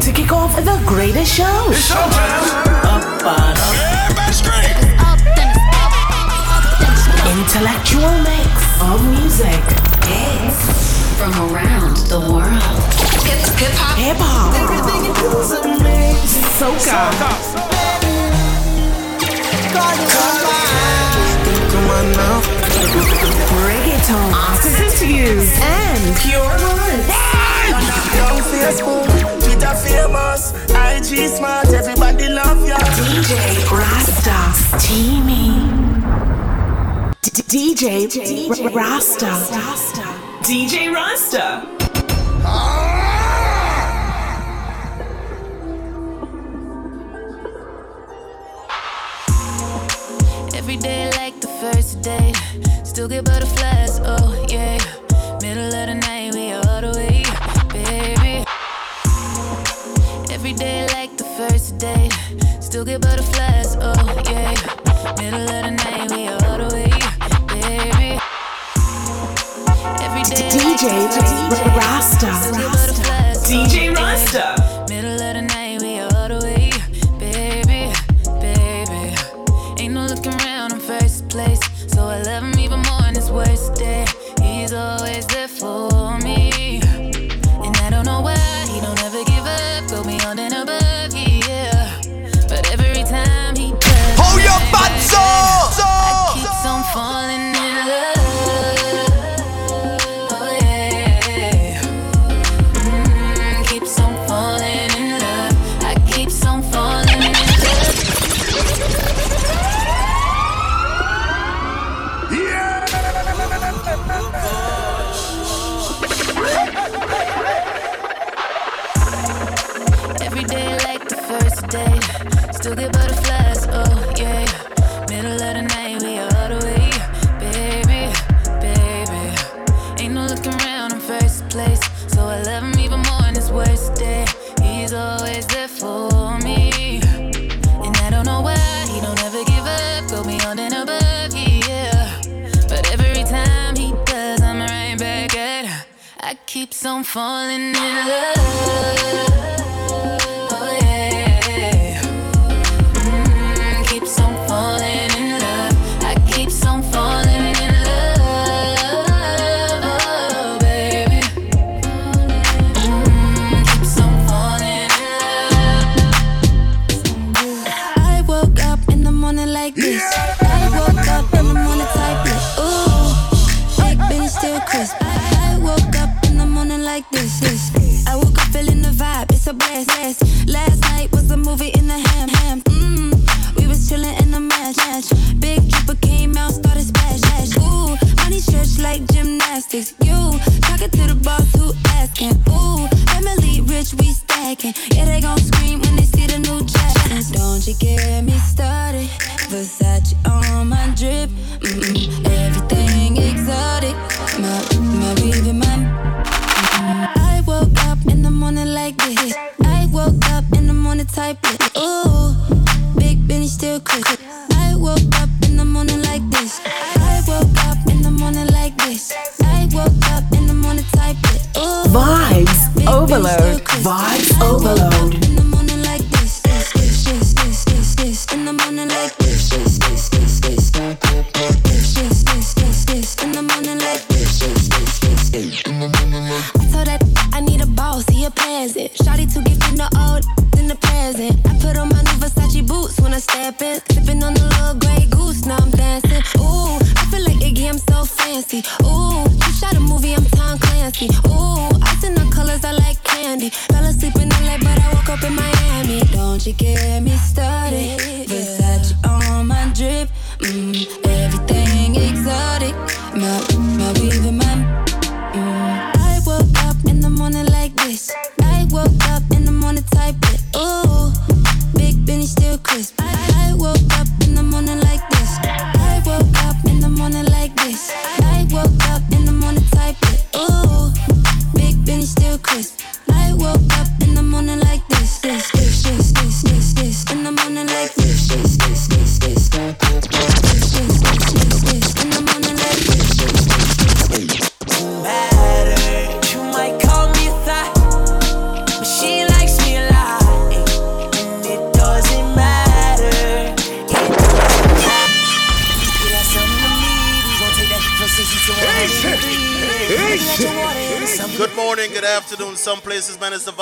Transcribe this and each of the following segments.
to kick off the greatest show. It's. Up up. Up, up, up, up. Intellectual mix of music. Gigs from around the world. Hip hop. Hip hop. Everything it does amazing. Soca. Reggaeton, artists, and pure one. Don't Twitter famous, IG smart, everybody love ya. DJ Rasta, Teamy. DJ, Rasta. DJ Rasta. Every day like the first day, still get butterflies. Oh yeah, middle of the night Every day like the first day. Still get butterflies, oh yeah. Middle of the night, we all the way. Every day. DJ like Rasta. Oh, Rasta. DJ Rasta.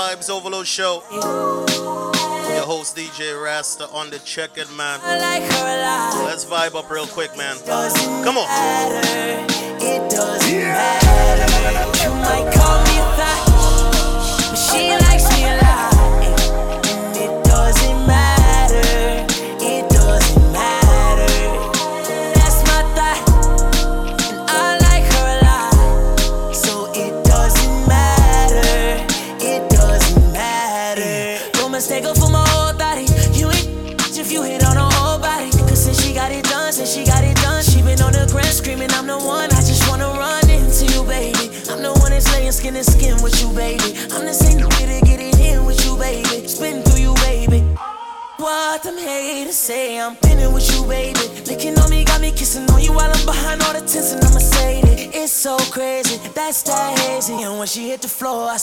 Vibes Overload Show. Your host, DJ Rasta, on the check-in, man. Let's vibe up real quick, man. Come on.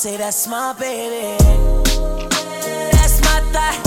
Say, That's my baby. That's my thought,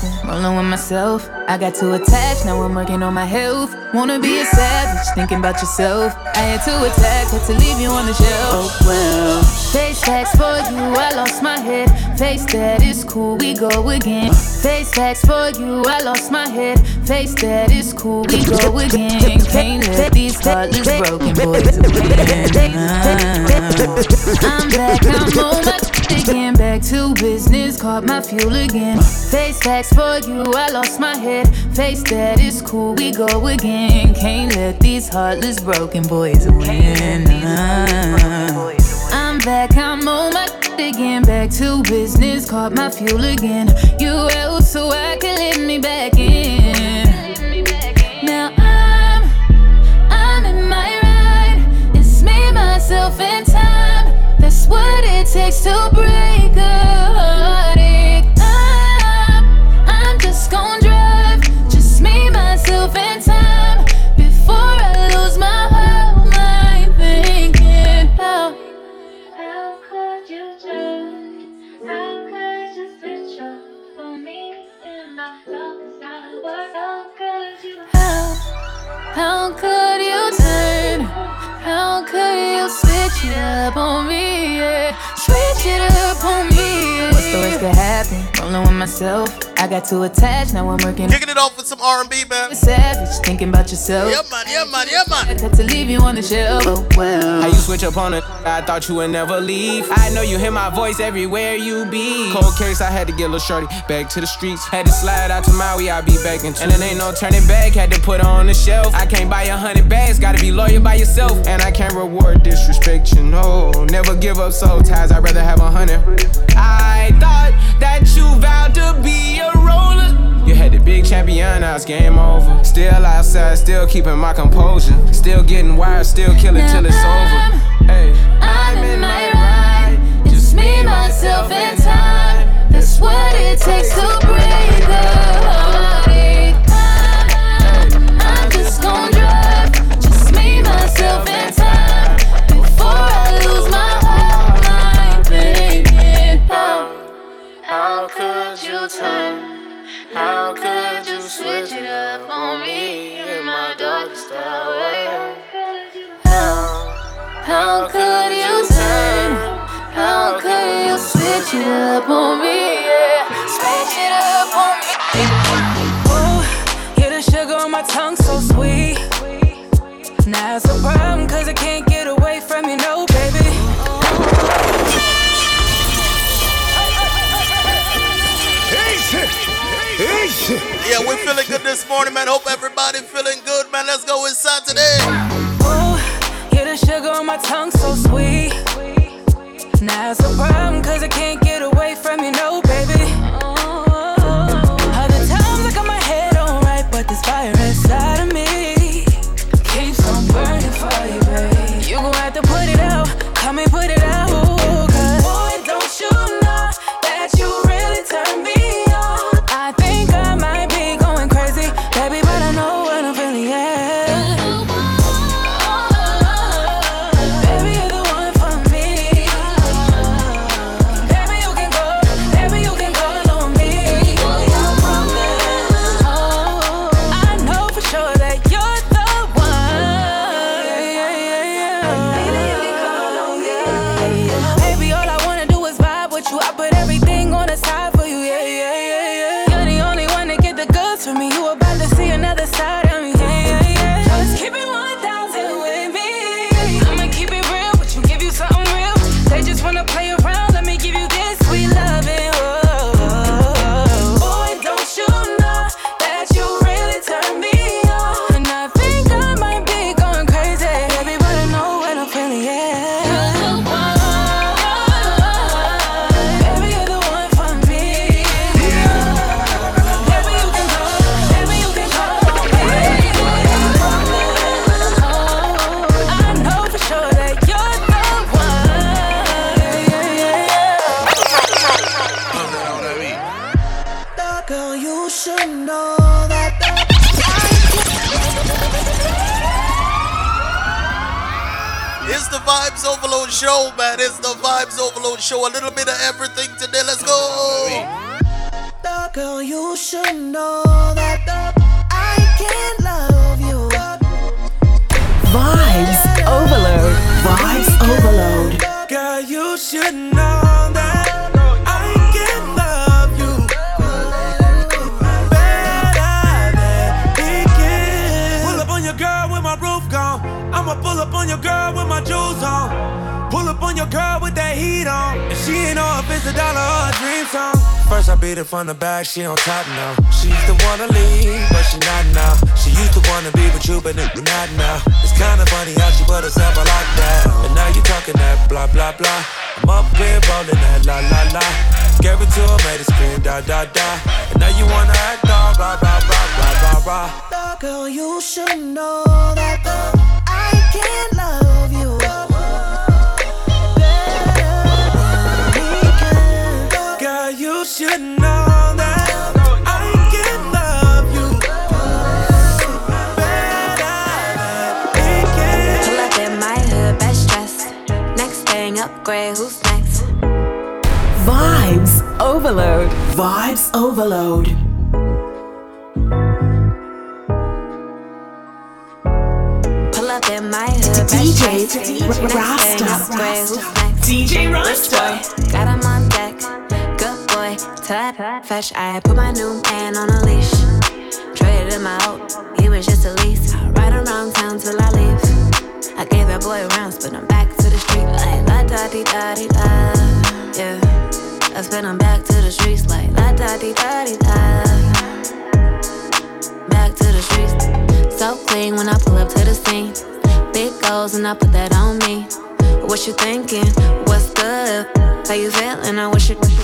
could? Rolling with myself. I got too attached, now I'm working on my health. Wanna be a savage, thinking about yourself. I had to attack, had to leave you on the shelf. Oh well. Face facts for you, I lost my head. Face that is cool, we go again. Face facts for you, I lost my head. Face that is cool, we go again. Can't let these heartless broken boys win. I'm back, I'm on my again. Back to business, caught my fuel again. Face facts for you, I lost my head. Face that is cool, we go again. Can't let these heartless broken boys win. I'm back, I'm on my again. Back to business, caught my fuel again. You out so I can let me back in. Takes to break got too attached, now I'm working. Kicking it off with some R&B, man. Savage, thinking about yourself. Yeah, man, yeah, man, yeah, I man. had to leave you on the shelf. Oh well. How you switch up on it? I thought you would never leave. I know you hear my voice everywhere you be. Cold case, I had to get a little shorty back to the streets. Had to slide out to Maui, I'll be back into. And it ain't no turning back, had to put her on the shelf. I can't buy a hundred bags, gotta be loyal by yourself. And I can't reward disrespect, you know. Never give up soul ties, I'd rather have a hundred. I thought that you vowed to be a roller. You had the big champion, now it's game over. Still outside, still keeping my composure. Still getting wired, still killing till it's over. Hey, I'm in my ride. Just me, myself, and time. That's what it takes to break a heartache. I'm, I'm just drive. Just me, myself, and time. How. Could you switch it up on me in my darkest hour? How? How could you turn? How could you switch it up on me? Yeah, switch it up on me. Ooh, yeah, the sugar on my tongue so sweet. Now it's a problem, cause I can't get Yeah, we're feeling good this morning, man. Hope everybody feeling good, man. Let's go inside today. Ooh, yeah, the sugar on my tongue so sweet. Now it's a problem, cause I can't get away from you, no, Overload Show, man. It's the Vibes Overload Show. A little bit of everything today. Let's go. The Girl, you should know that I can't love you. Vibes overload. Vibes overload. Girl, you should know on your girl with my jewels on. Pull up on your girl with that heat on. And she ain't know if it's a dollar or a dream song. First I beat it from the back, she on top now. She used to wanna leave, but she not now. She used to wanna be with you, but not now. It's kinda funny how she put herself a lockdown. And now you talking that blah blah blah. I'm up here rolling that la la la. Gave it to her, made her scream da da da. And now you wanna act all blah blah blah blah blah blah. Girl, you should know that I Vibes overload. Vibes overload. DJ. Rasta. upgrade, who's next? DJ Rasta. got him on deck. Good boy, tap, fetch. I put my new man on a leash. Traded him out, he was just a lease. I ride around town till I leave. I gave that boy rounds, but I'm back to the street like la da di da di da. Yeah, I spin him back to the streets like la da di da di da. Back to the streets, so clean when I pull up to the scene. Big goals and I put that on me. What you thinking? What's good? How you feeling? I wish it would.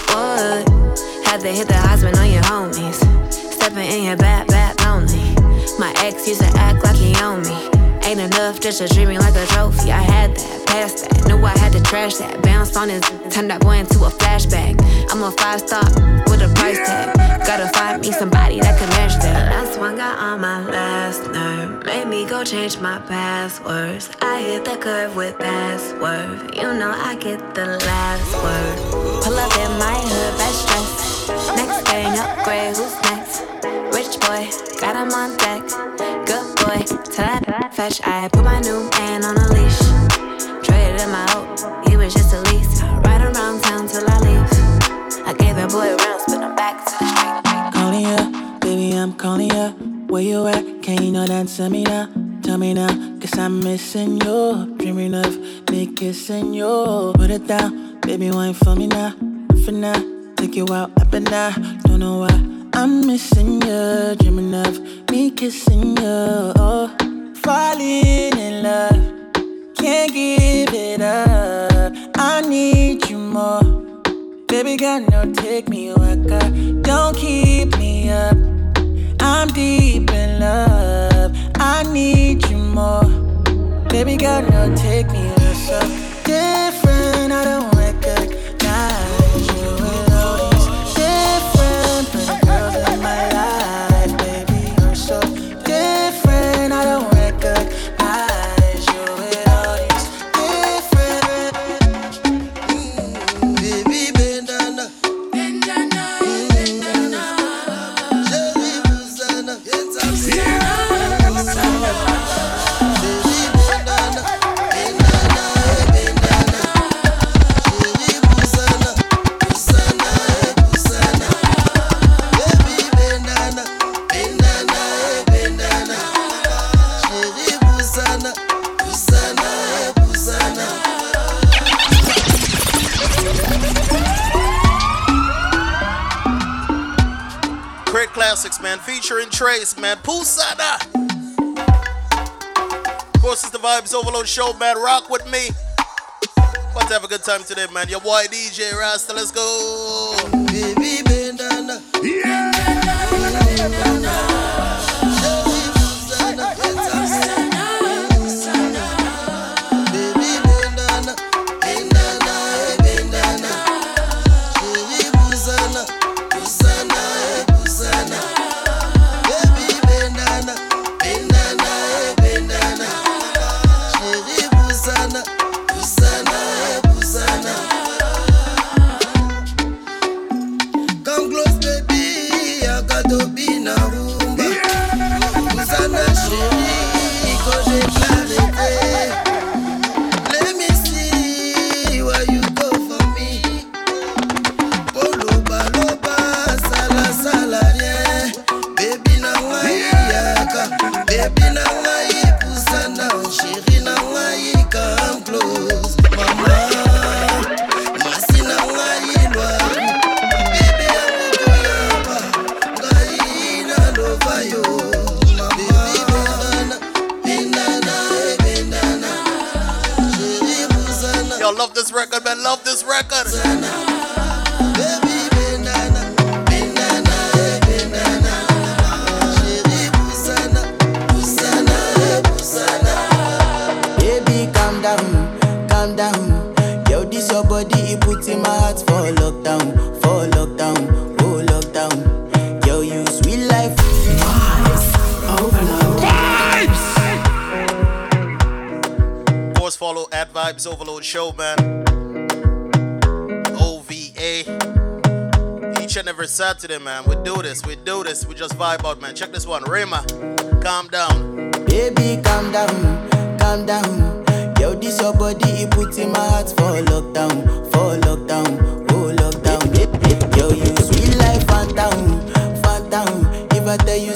Had to hit the husband on your homies. Stepping in your bad, bad lonely. My ex used to act like he owned me. Ain't enough just to treat like a trophy. I had that, passed that. Knew I had to trash that. Bounced on his, turned that boy into a flashback. I'm a five star with a price tag. Gotta find me somebody that can match that. Last one got on my last nerve. Made me go change my passwords. I hit the curve with password. You know I get the last word. Pull up in my hood, best dress. Next thing upgrade, who's next? Rich boy, got him on deck. Good boy, tap, fetch. I put my new man on a leash. Traded him out, he was just a lease. I ride around town till I leave. I gave that boy rounds, but I'm back to the street. Calling ya, baby, I'm calling ya. Where you at? Can you not answer me now? Tell me now, cause I'm missing you. Dreaming of me kissing you. Put it down, baby, wine for me now. For now, take you out up and down. Don't know why I'm missing you. Dreaming of me kissing you. Oh, falling in love. Can't give it up. I need you more. Baby girl, no, take me waka. Don't keep me up. I'm deep in love. I need you more. Baby girl, no, take me you're different. I don't recognize Trace, man. Pusada. Of course, it's the Vibes Overload Show, man. Rock with me. Let's have a good time today, man. Your boy DJ Rasta, let's go. Baby, bend down. Saturday, man. We do this, we do this, we just vibe out, man. Check this one, Rema. Calm down. Baby, calm down, calm down. Yo, this your body, it puts in my heart for lockdown, for lockdown, oh lockdown. Yo, you sweet like Fanta, Fanta. If I tell you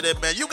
Saturday, man. You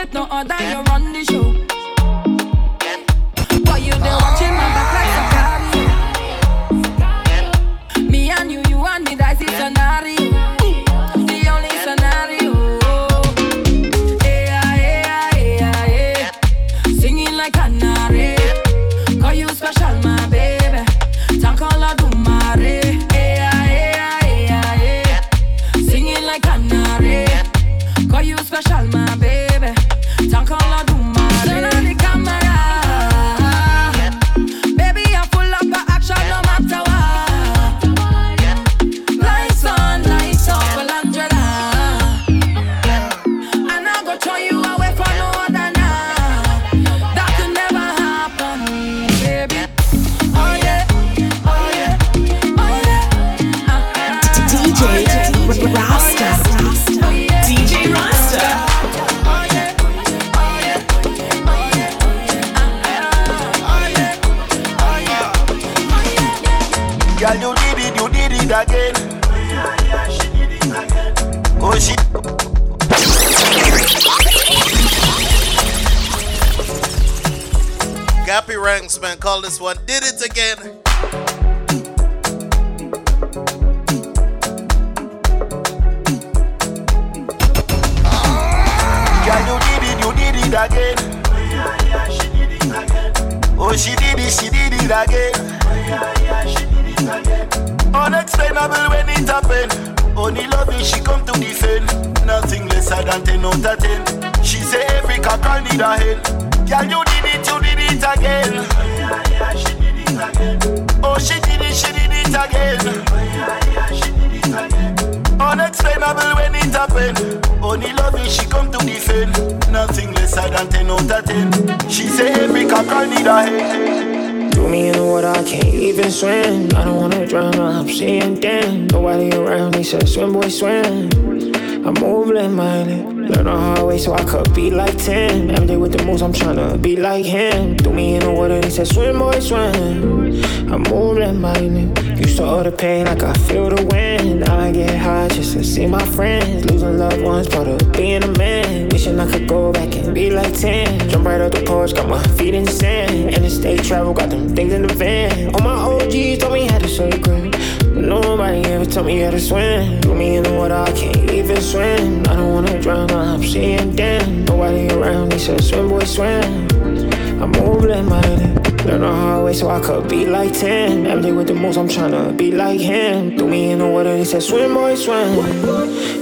with no other, you run the show. The pain like I feel the wind. Now I get high just to see my friends. Losing loved ones, part of being a man. Wishing I could go back and be like 10. Jump right out the porch, got my feet in the sand. Interstate travel, got them things in the van. All my OGs told me how to great. But nobody ever told me how to swim. Threw me in the water, I can't even swim. I don't wanna drown, I'm seeing damn. Nobody around, me, said swim, boy, swim. I'm over like minded. Learn the hard way so I could be like 10. Every day with the moves, I'm tryna be like him. Threw me in the water, they said swim, boy, swim.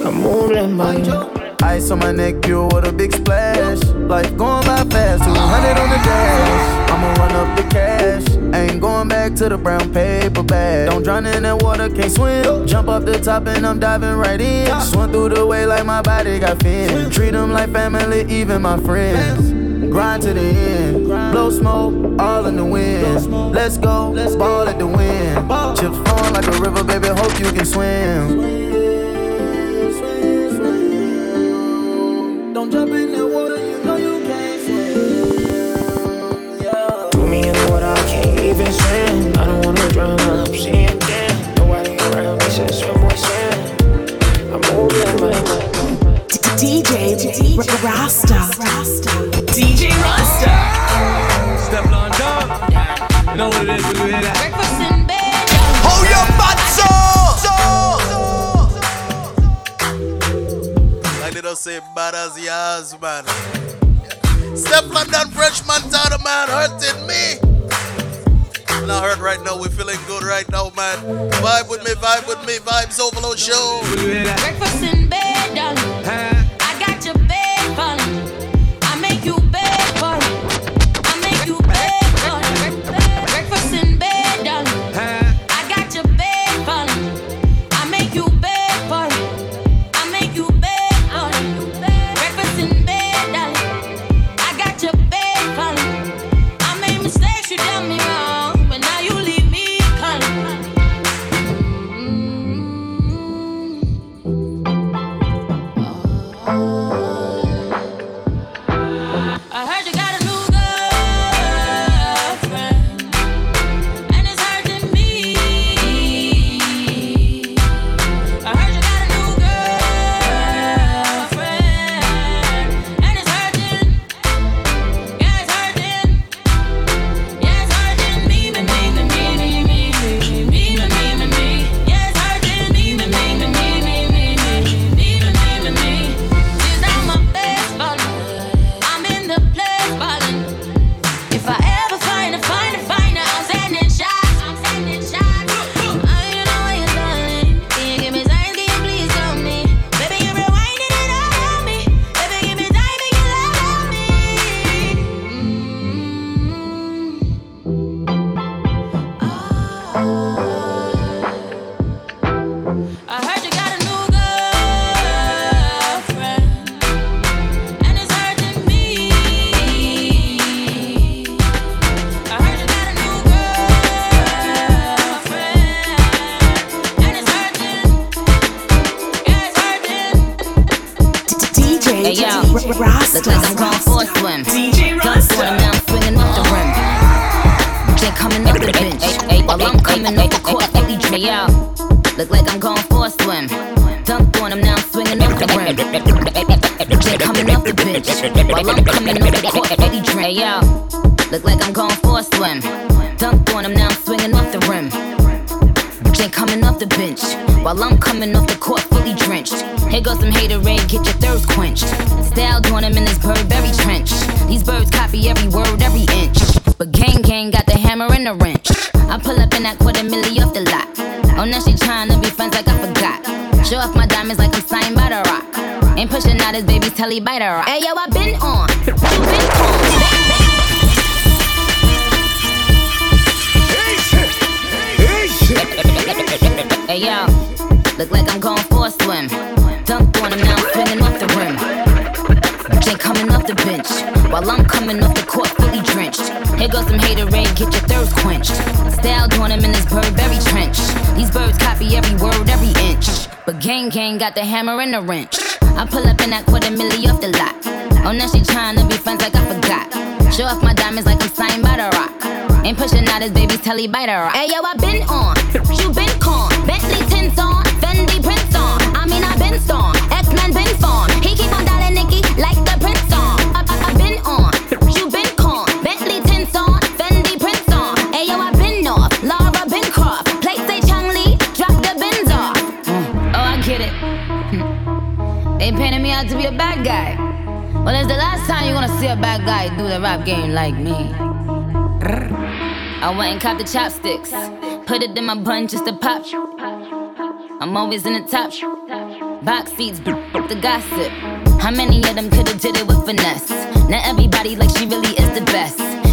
I move like minded. Ice on my neck, pure with a big splash. Life going by fast, 200 on the dash. I'ma run up the cash. Ain't going back to the brown paper bag. Don't drown in that water, can't swim. Jump off the top and I'm diving right in. Swim through the way like my body got fins. Treat them like family, even my friends. Grind to the end. Blow smoke, all in the wind. Let's go, let's ball at the wind. Chips flowing like a river, baby, hope you can swim. Don't jump in that water, you know you can't swim. Threw me in the water, I can't even swim. I don't wanna drown, I'm seeing damn. Nobody around, they said swim, boy, swim. I'm moving my DJ Rasta. Say bad as yours, man. Step London Frenchman Tana man hurting me. Not hurt right now, we feeling good right now, man. Vibe with me, vibe with me, vibes overload show. Breakfast in bed, I pull up in that quarter do the rap game like me. I went and copped the chopsticks, put it in my bun just to pop. I'm always in the top. Box seats, the gossip. How many of them could've did it with finesse? Now everybody like she really is the best.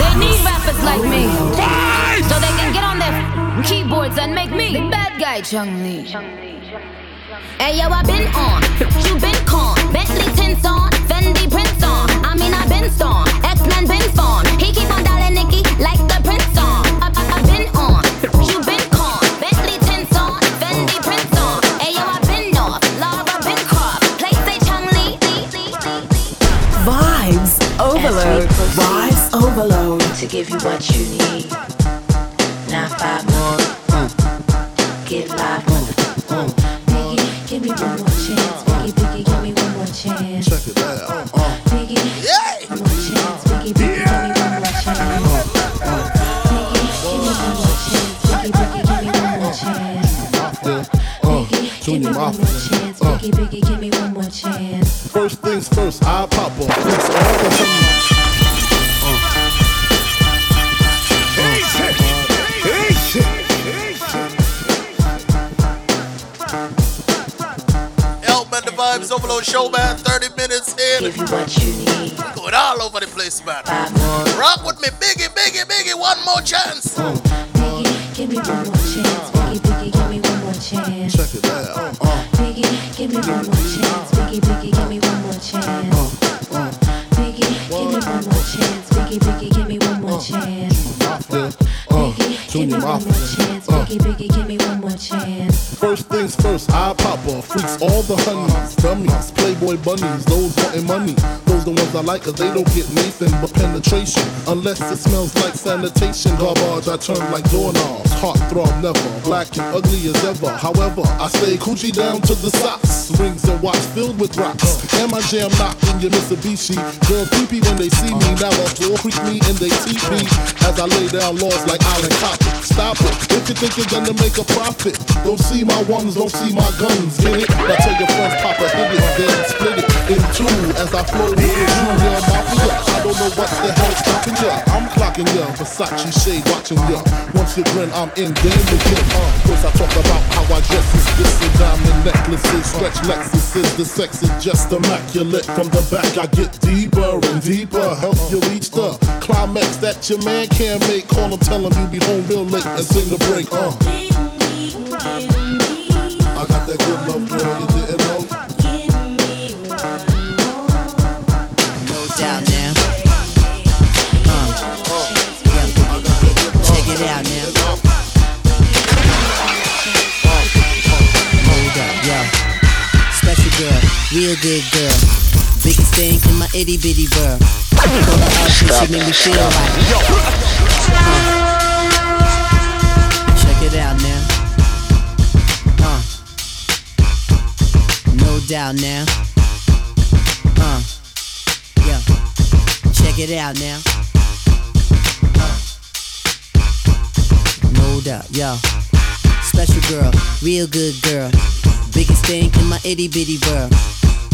They need rappers like me. So they can get on their keyboards and make me the bad guy, Chun-Li. Hey yo, I been on, you been con. Bentley tints on, Fendi prints on. I mean I been storm, X-Men been fawn. He keep on dialing Nicki like the prince on. I, I, I been on, you been con. Bentley tints on, Fendi prints on. Hey yo, I been off, Lara been Croft. Play say Chun-Li. Vibes overload. Vibes overload. To give you what you need. Nine five more. Get live. Biggie, give me one more chance. Biggie, Biggie, give me one more chance. Check it out. Uh, Biggie, one more chance. Biggie, Biggie, give me one more chance. Biggie, give me one more chance. uh, Give me one more chance. Biggie, Biggie, give me one more chance. First things first, I pop off. Fix all the the vibes overload show, man. 30 minutes in. Give you what you need. Going all over the place, man. Rock with me, Biggie, Biggie, Biggie. One more chance. Biggie, give me one more chance. Biggie, Biggie, give me one more chance. Check it out. Uh, Biggie, give me one more chance. Biggie, Biggie, give me one more chance. Biggie, give me one more chance. Biggie, Biggie, give me one more chance. Mafia. Uh, Give me one more chance. Uh, Biggie, Biggie, give me one more chance. First things first, I pop off. Freaks all the honeys, dummies, playboy bunnies, those wanting money. The ones I like, cause they don't get nothing but penetration. Unless it smells like sanitation. Garbage, I turn like doorknobs. Heart throb never, black and ugly as ever. However, I stay Coogi down to the socks. Rings and watch filled with rocks. And my jam knocked in your Mitsubishi. Girls creepy when they see me. Now a floor creep me and they teepee. As I lay down laws like Island Copper. Stop it. If you think you're gonna make a profit, don't see my ones, don't see my guns. Get it? Now tell your friends, Papa, hit it, then split it in two. As I flow junior mafia. I don't know what the hell's stopping ya. I'm clocking ya. Versace shade watching ya. Once you grin, I'm in game again. Uh, I talk about how I dress is this and diamond necklaces, stretch Lexuses. The sex is just immaculate. From the back, I get deeper and deeper. Help you reach the climax that your man can't make. Call him, tell him you be home real late and sing the break. Uh. I got that good love, real good girl. Biggest thing in my itty bitty world. Pull her up and she make me feel right. Uh, check it out now. Uh, no doubt now. Uh, yeah. Check it out now. No doubt, yo. Special girl, real good girl. Biggest thing in my itty bitty world.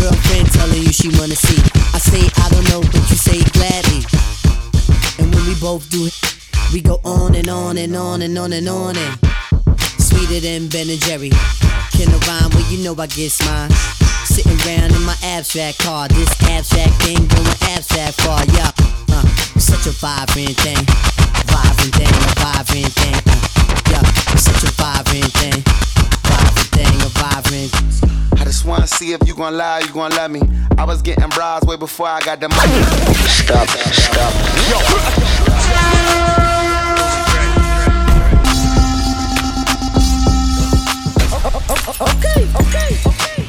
Girlfriend telling you she wanna see. I say I don't know, but you say gladly. And when we both do it, we go on and on and on and on and on and sweeter than Ben and Jerry. Can I rhyme? Well, you know I get mine. Sitting around in my abstract car, this abstract thing going abstract far, yeah. Uh, such a vibrant thing, vibrant thing, a vibrant thing, uh, yeah. Such a vibrant thing, vibrant thing, a vibrant. I just wanna see if you gon' lie, you gon' love me. I was getting bras way before I got the money. Stop, stop. Okay, okay, okay.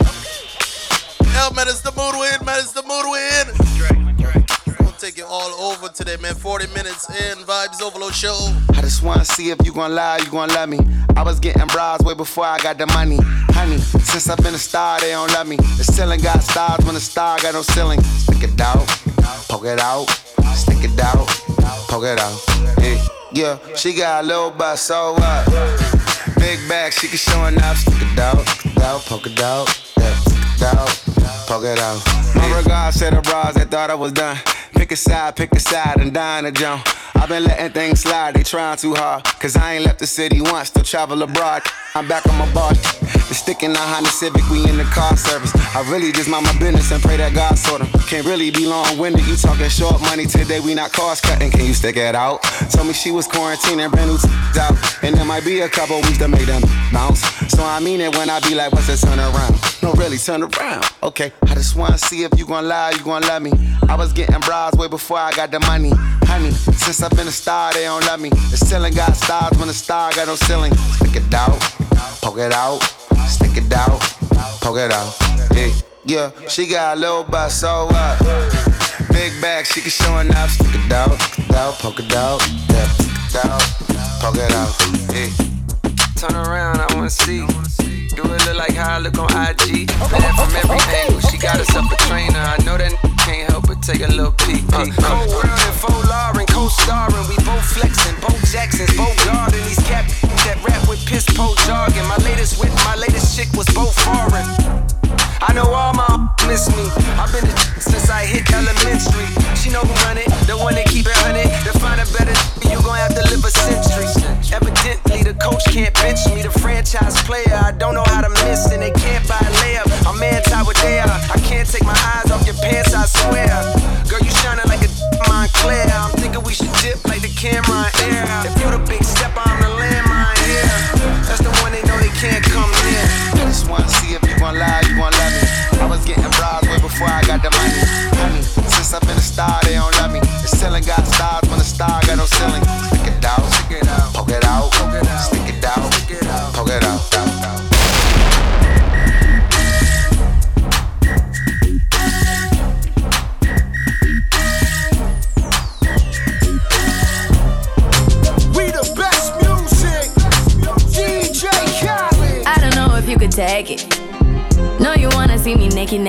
Yo, man, it's the mood win, man, it's the mood win. Take it all over today, man. 40 minutes in, Vibes Overload Show. I just wanna see if you gon' lie, you gon' love me. I was getting bras way before I got the money. Honey, since I've been a star, they don't love me. The ceiling got stars when the star got no ceiling. Stick it out, poke it out, stick it out, poke it out. Yeah, yeah. she got a little butt, so what? Big bag, she can show enough. Stick it out, stick it out, poke it out, yeah, stick it out, poke it out. My regards to the bras that thought I was done. Pick a side, pick a side, and dine a jump. I've been letting things slide, they trying too hard. Cause I ain't left the city once, still travel abroad. I'm back on my bar. The stick in the Honda Civic, we in the car service. I really just mind my business and pray that God sort 'em. Can't really be long winded, you talking short money today, we not cost cutting. Can you stick it out? Told me she was quarantining, brand new t- out. And there might be a couple weeks to make them bounce. So I mean it when I be like, what's the turn around? No, really, turn around. Okay, I just wanna see if you gon' lie, you gon' love me. I was getting bras way before I got the money. Honey, since I've been a star, they don't love me. The ceiling got stars when the star got no ceiling. Stick it out, poke it out, stick it out, poke it out. Yeah, yeah, she got a little butt, so what? Big bag, she can show enough. Stick it out, stick it out, poke it out, yeah, stick it out, poke it out. Yeah. Turn around, I wanna see. Do it look like how I look on IG? Bad from every angle. She got herself a trainer. I know that can't help but take a little peek. Uh, Cold world and faux Lauren, co-starring. We both flexing, both Jacksons, both guarding. These cap that rap with piss po jargon. My latest with my latest chick was both foreign. I know all my miss me. I've been the since I hit elementary. She know who run it, the one that keep it hunted. To find a better, you gon' have to live a century. Evidently, the coach can't bench me. The franchise player, I don't know how to miss, and they can't buy a layup. Can't take my eyes off your pants, I swear.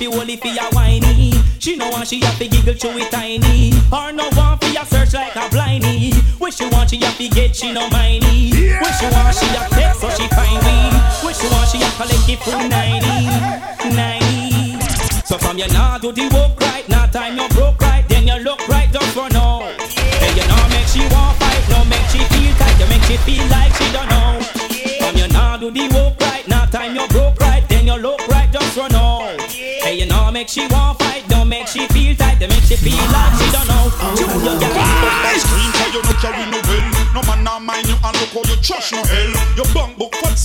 To holy fi a whiny. She know want she have to giggle to it tiny. Or no want fi a search like a blindy. When she want she have to get she no mindy. When she want she have text so she find me. When she want she have collect it full 90. 90. So from your now do the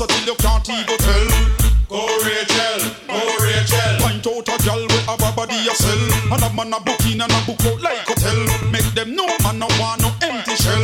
so till you can't even tell. Go Rachel, go Rachel. Point out a gal with a body a sell And a man a book in and a book out like hotel Make them know man no want no empty shell.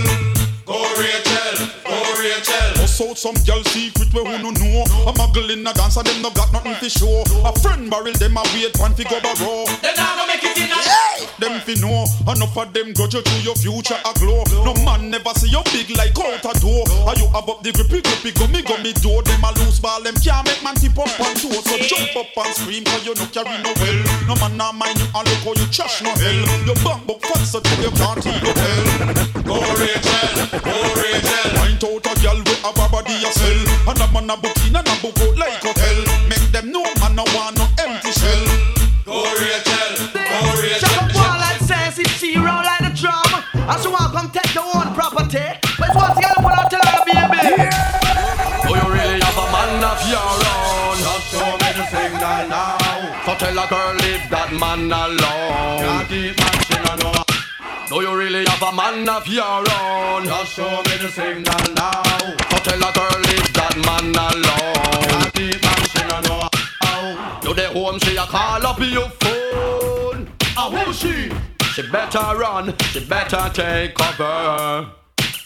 Go Rachel, go Rachel. Bust out some gal secret we who no know. A muggle in a dance and them no got nothing to show. A friend barrel them a wait one fi go borrow They not gonna make it in a Yeah Them fi know, enough of them grudge you to your future a glow. No man never see you big like out a door. Are you up the grippy grippy gummy gummy door? Them a loose ball, them can't make man tip up and toe. So jump up and scream, cause you no carry no well. No man nah mind you and look how you trash no hell. Your bank book fat so till you can't even hell. Go Rachel, go Rachel. Point out a girl with a body a sell. And a man a book in and a book out like hotel. And she want come take your own property. But it's once again put out tell her baby. Oh, you really have a man of your own. Just show me the signal now. So tell a girl leave that man alone. Can't keep matching on no. Do you really have a man of your own? Just show me the signal now. So tell a girl leave that man alone. Can't keep matching on no. You the home, she a call up your phone. Ah, who she? She better run, she better take cover.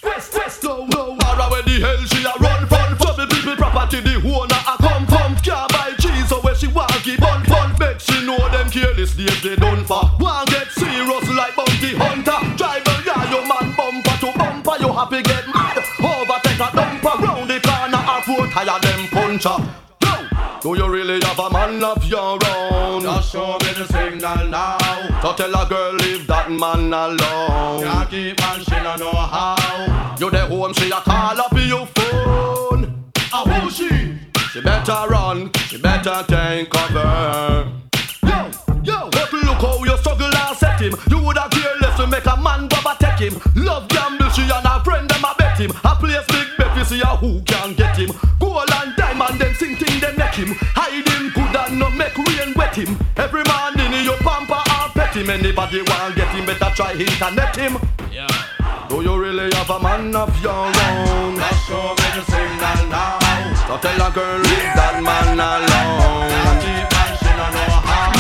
West, west, oh, no. Mara where the hell she a run from? Trouble people property, the owner a come from. Can't buy cheese, so where she walk it bun fun. Bet she know them careless days they done for. Want get serious like bounty hunter. Driver, yeah, your man bumper to bumper. You happy get mad? Overtake a dumper round the corner. A four tire them puncher. Do you really have a man of your own? Just show me the signal now. So tell a girl leave that man alone. Can't keep man, she no know how. You the home, she a call up your phone. Ah, who she? She better run, she better take cover. Yo, yo, but look how you struggle and set him. You woulda careless to make a man go take him. Love gamble, she and her friend them a bet him. I play a place big bet, you see a who can get him. Gold and diamond, them sing thing them neck him. Hide him, good and no make rain wet him. Every man him. Anybody want get him, better try internet him. Yeah. Do you really have a man of your own? Show me the signal now. So tell a girl leave that man alone. Keep man, she no know how.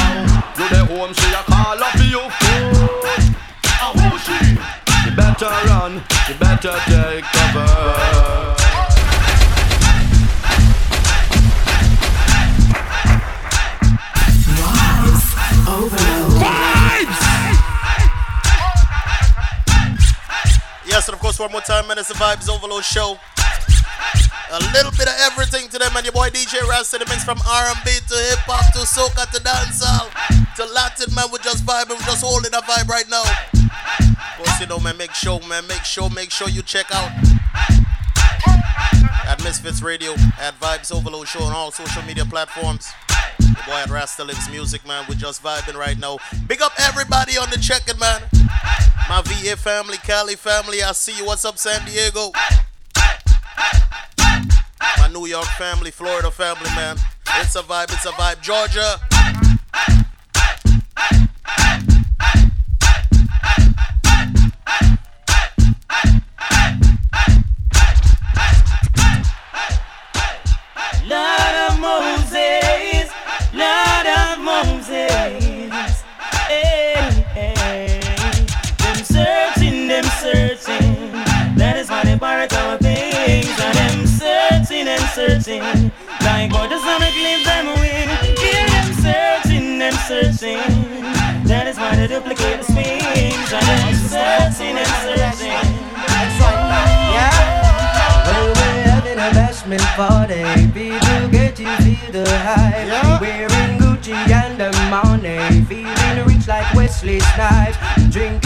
You the home, she a call up your phone. Ah, who she? She better run, she better take cover. One more time, man, it's the Vibes Overload Show. A little bit of everything today, man. Your boy DJ the mix from R&B to hip hop to soca to dancehall to Latin, man. We're just vibing, we're just holding that vibe right now. Of course, you know, man, make sure, man, make sure, make sure you check out at Misfits Radio, at Vibes Overload Show on all social media platforms. Your boy at Rasta Lives Music, man. We're just vibing right now. Big up everybody on the check-in, man. My VA family, Cali family, I see you. What's up, San Diego? My New York family, Florida family, man. It's a vibe, it's a vibe. Georgia. Searching. That is why they duplicate the. And them searching and searching. Yeah. Well, we're having a bashment party. People get you feel the hype. Wearing Gucci and the money. Feeling rich like Wesley Snipes. Drinking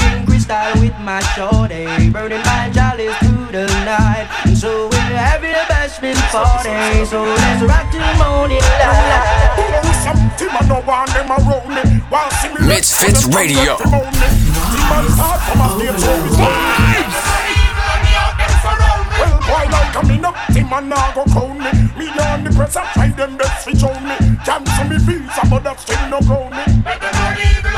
crystal with my shorty. Burning my jollies through the night. And so we're having a bashment party. So let's rock till the morning light. Something I know want them around me. While see me Misfits Radio. Demons hard from a stage show is vibes. Well, boy, like a me no, them a nah go crown me. Me nah on the press, I try them best fi show me. Cancel me visa, but that still no ground me. Make them run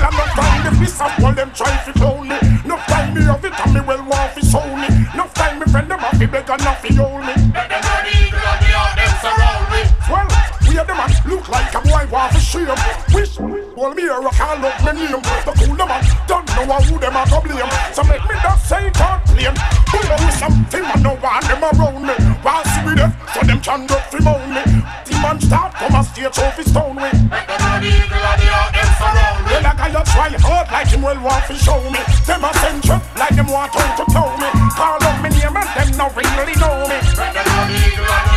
Well, I'm not trying to piss off while them try fi clown me. No time me have it and me well want fi show me. No time me friend them have fi beg and have fi hold me. Them run evil and me have them surround me. Well, we are the man look like a boy want fi shame. Wish, well me here a call up me name. The cool the man don't know how who them a go blame. So make me that say can't blame. Pull up with something I no want them around me. While see me there, so them can fi moan me. The man start come a stage off his stone way. Make them evil and me have them Try why hard like him well want to show me. Them a send trip like them want to, to me. Call up me name and them no really know me. Better know the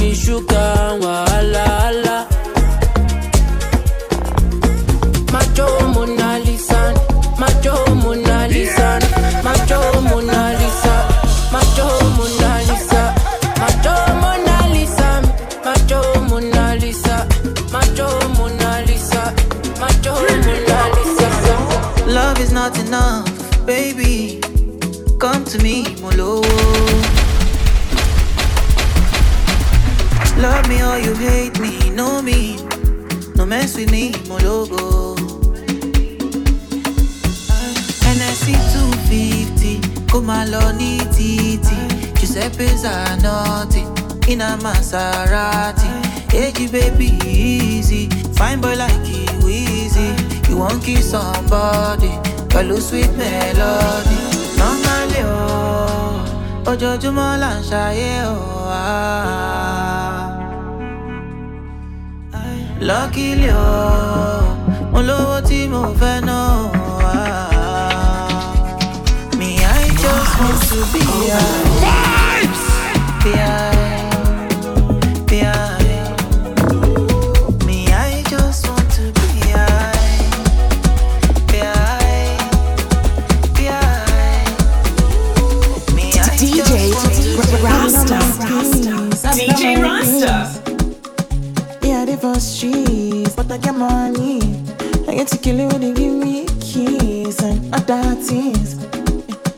Mishukan, wahala, see need my 250, come along, titi. Giuseppe Zanotti, in a Maserati. Hey, baby, easy. Fine boy like you, easy. You want kiss somebody, pẹ̀lú sweet melody. Normally, oh, ojoojúmọ́ là ń ṣayé, oh, ah. Luckily o, mo lówó tí mo fẹ́ ná. Me, I just want to be high. Be high. I get money. I get to kill it when they give me keys and other things.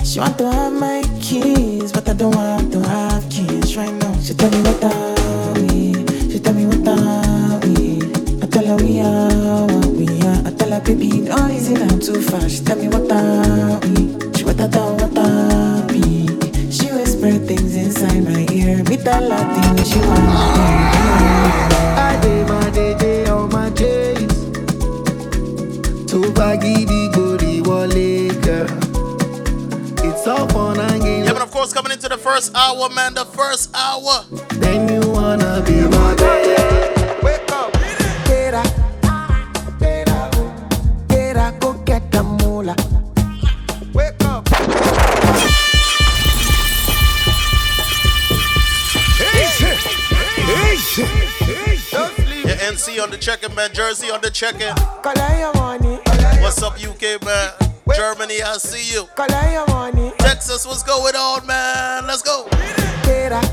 She want to have my keys, but I don't want to have keys right now. She tell me what are we? She tell me what are we? I tell her we are what we are. I tell her baby, don't easy down too fast. She tell me what are we? She what I don't what are we? She whisper things inside my ear. Me tell her things she want to hear. I did my first hour, man, the first hour. Then you wanna be my baby. Wake up. Get up. Get up. Get up. Go get the moolah. Wake up. Yeah, NC on the check-in, man. Jersey on the check-in. Collect your money. What's up, UK, man? Germany, I see you. Collect your money. Texas, what's going on, man? Let's go. Get up.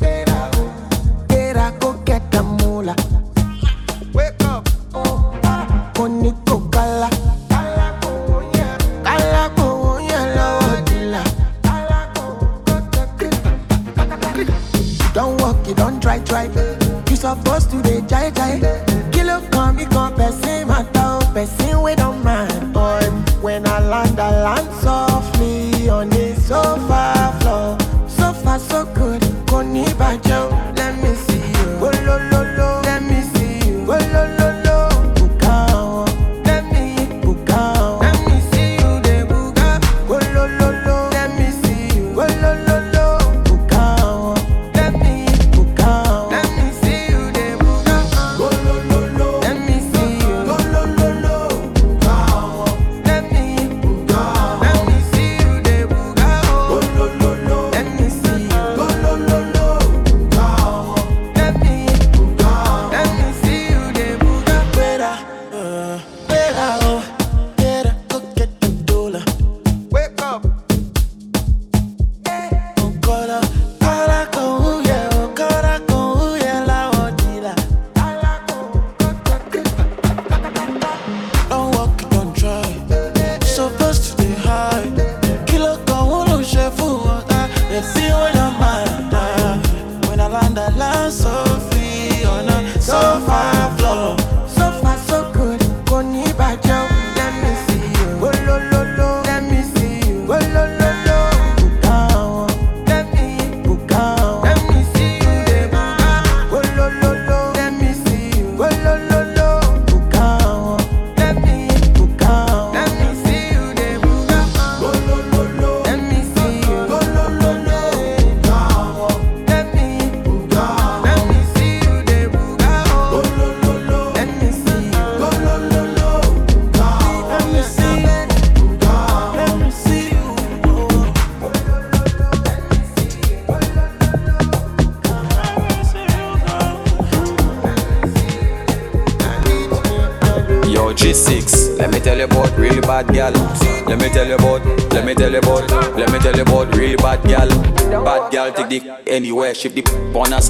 Get up. Get up. Go get the moolah. Wake up. Oh. Kala.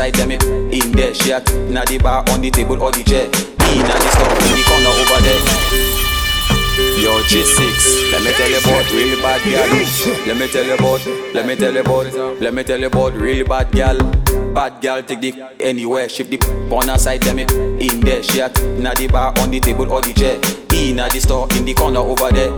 On her side, them eh. in there. She na the bar, on the table, or the chair. In the store, in the corner over there. Yo, G6, let me tell you about really bad gal. Let me tell you about, let me tell you about, let me tell you about really bad gal. Bad gal take the anywhere, shift the on her side, them it in there. She at na the bar, on the table, or the chair. In the store, in the corner over there.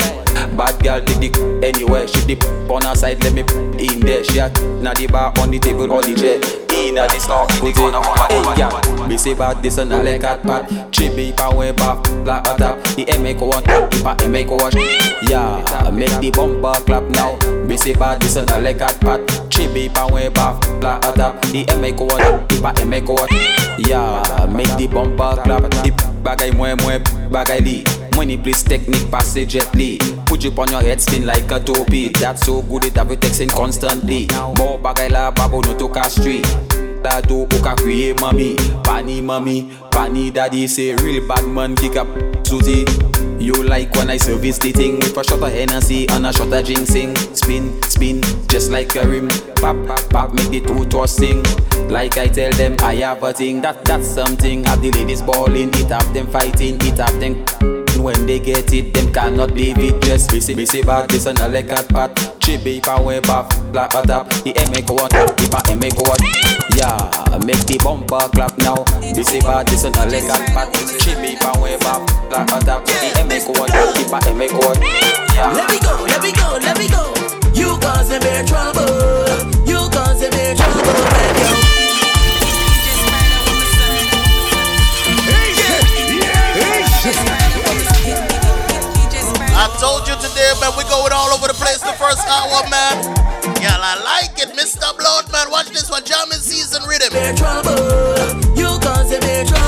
Bad gal take the anywhere, shift the on her side, let me eh. in there. She at na the bar, on the table, or the chair. In inna the stock. Put it, hey yeah. Me say about this and I like cat pat. Chibi pa we back, black attack. The M make one, pa M make one. Yeah, make the bumper clap now. Me say about this and I like cat pat. Chibi pa we back, black attack. The M make one, pa M make one. Yeah, make the bumper clap. The bagay mwen mwen bagay li. Money please technique pass it gently. Put you on your head spin like a topi. That's so good it have you texting constantly. More bagay la babo no to street. Da do ou ka kriye mami. Pani mami, pani daddy Say real bad man kick up. Susie You like when I service the thing. With a shot of Hennessy and a shot of ginseng. Spin, spin, just like a rim. Pop, pop, pop, make the two toss sing. Like I tell them I have a thing. That, that's something. Have the ladies balling It have them fighting. It have them when they get it, them cannot leave it. Just busy, busy back, this and a leg at pat. Chibi pa we back, black at up. The make one, the pa make one. Yeah, make the bumper clap now. Busy back, this and a leg at pat. Chibi pa we back, black at up. The make one, the pa make one. Yeah. Let me go, let me go, let me go. You cause me trouble. You today, man, we going all over the place the first hour, man. Yeah, I like it, Mr. Blood, man. Watch this one, jamming season rhythm. Bear trouble. You cause bear trouble.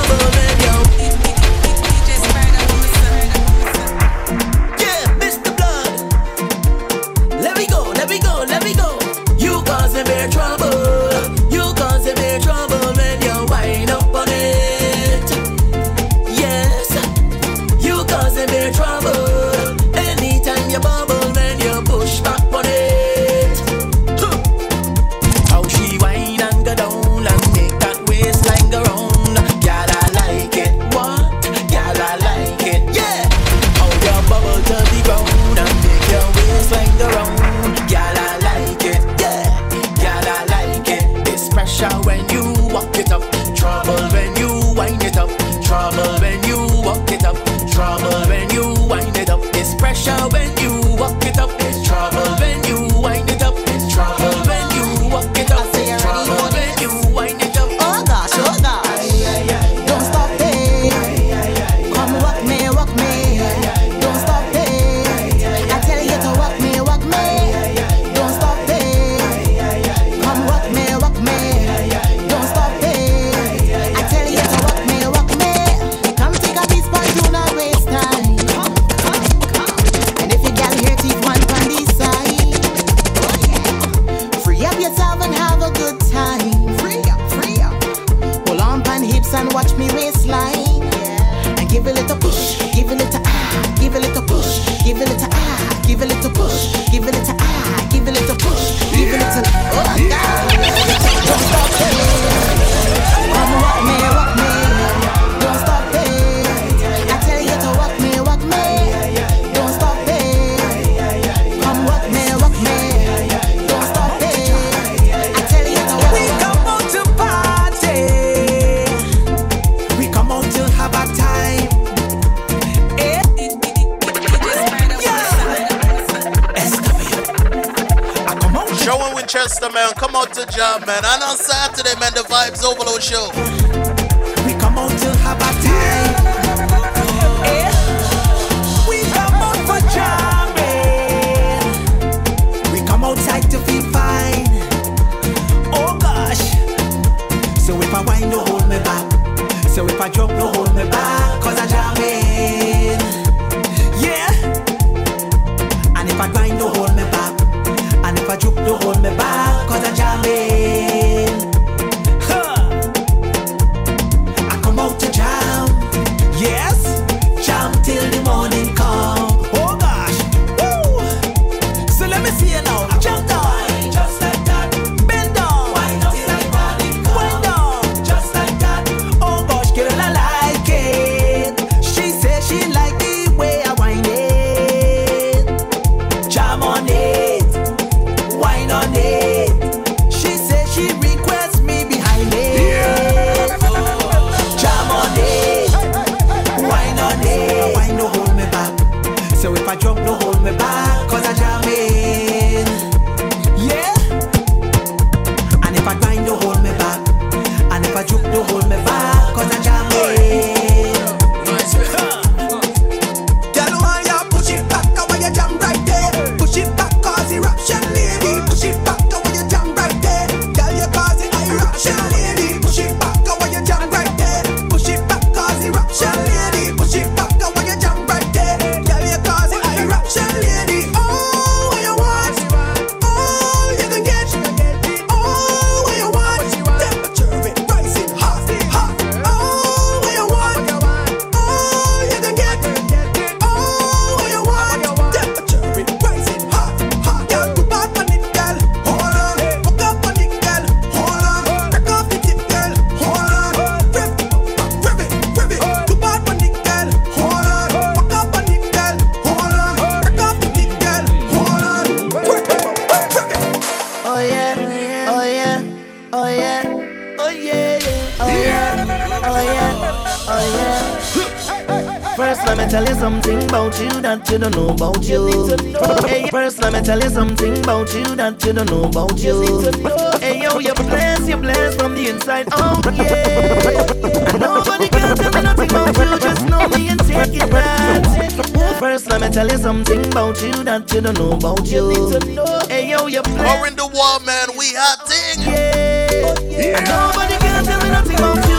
about you that you don't know about you. you. Hey, first let me tell you something about you that you don't know about you. you know. Hey, yo, you're blessed, you're blessed from the inside out, yeah. Nobody can tell me nothing about you, just know me and take it back. First let me tell you something about you that you don't know about you. you know. Hey, yo, you're blessed. Or in the war, man, we hot ting. Yeah. yeah. Nobody can tell me nothing about you.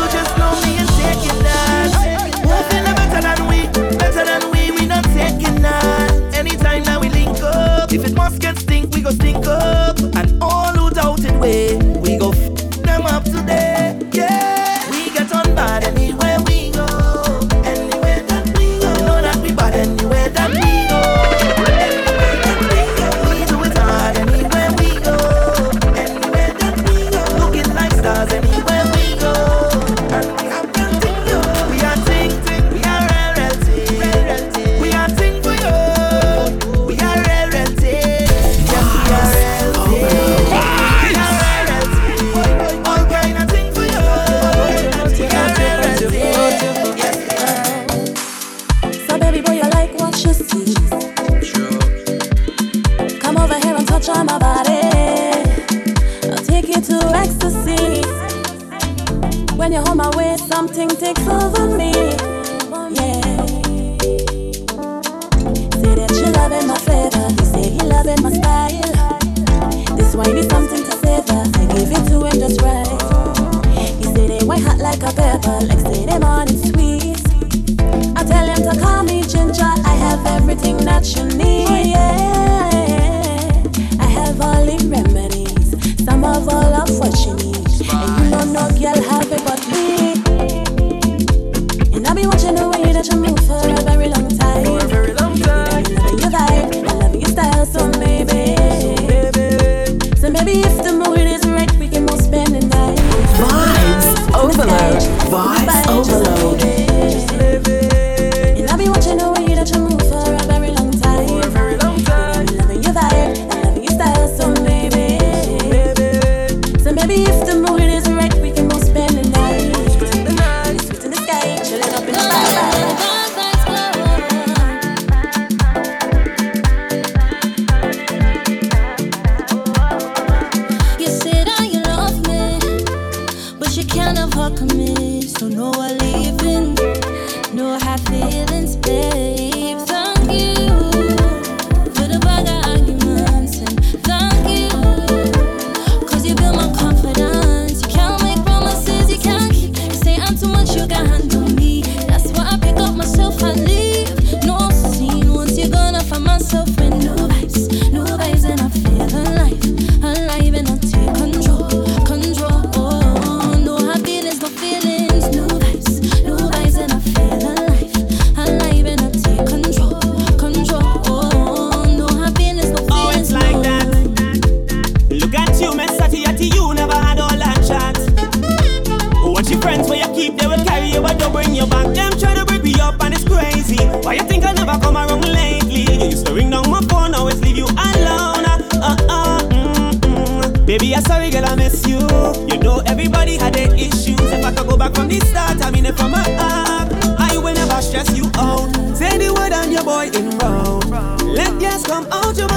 I'm your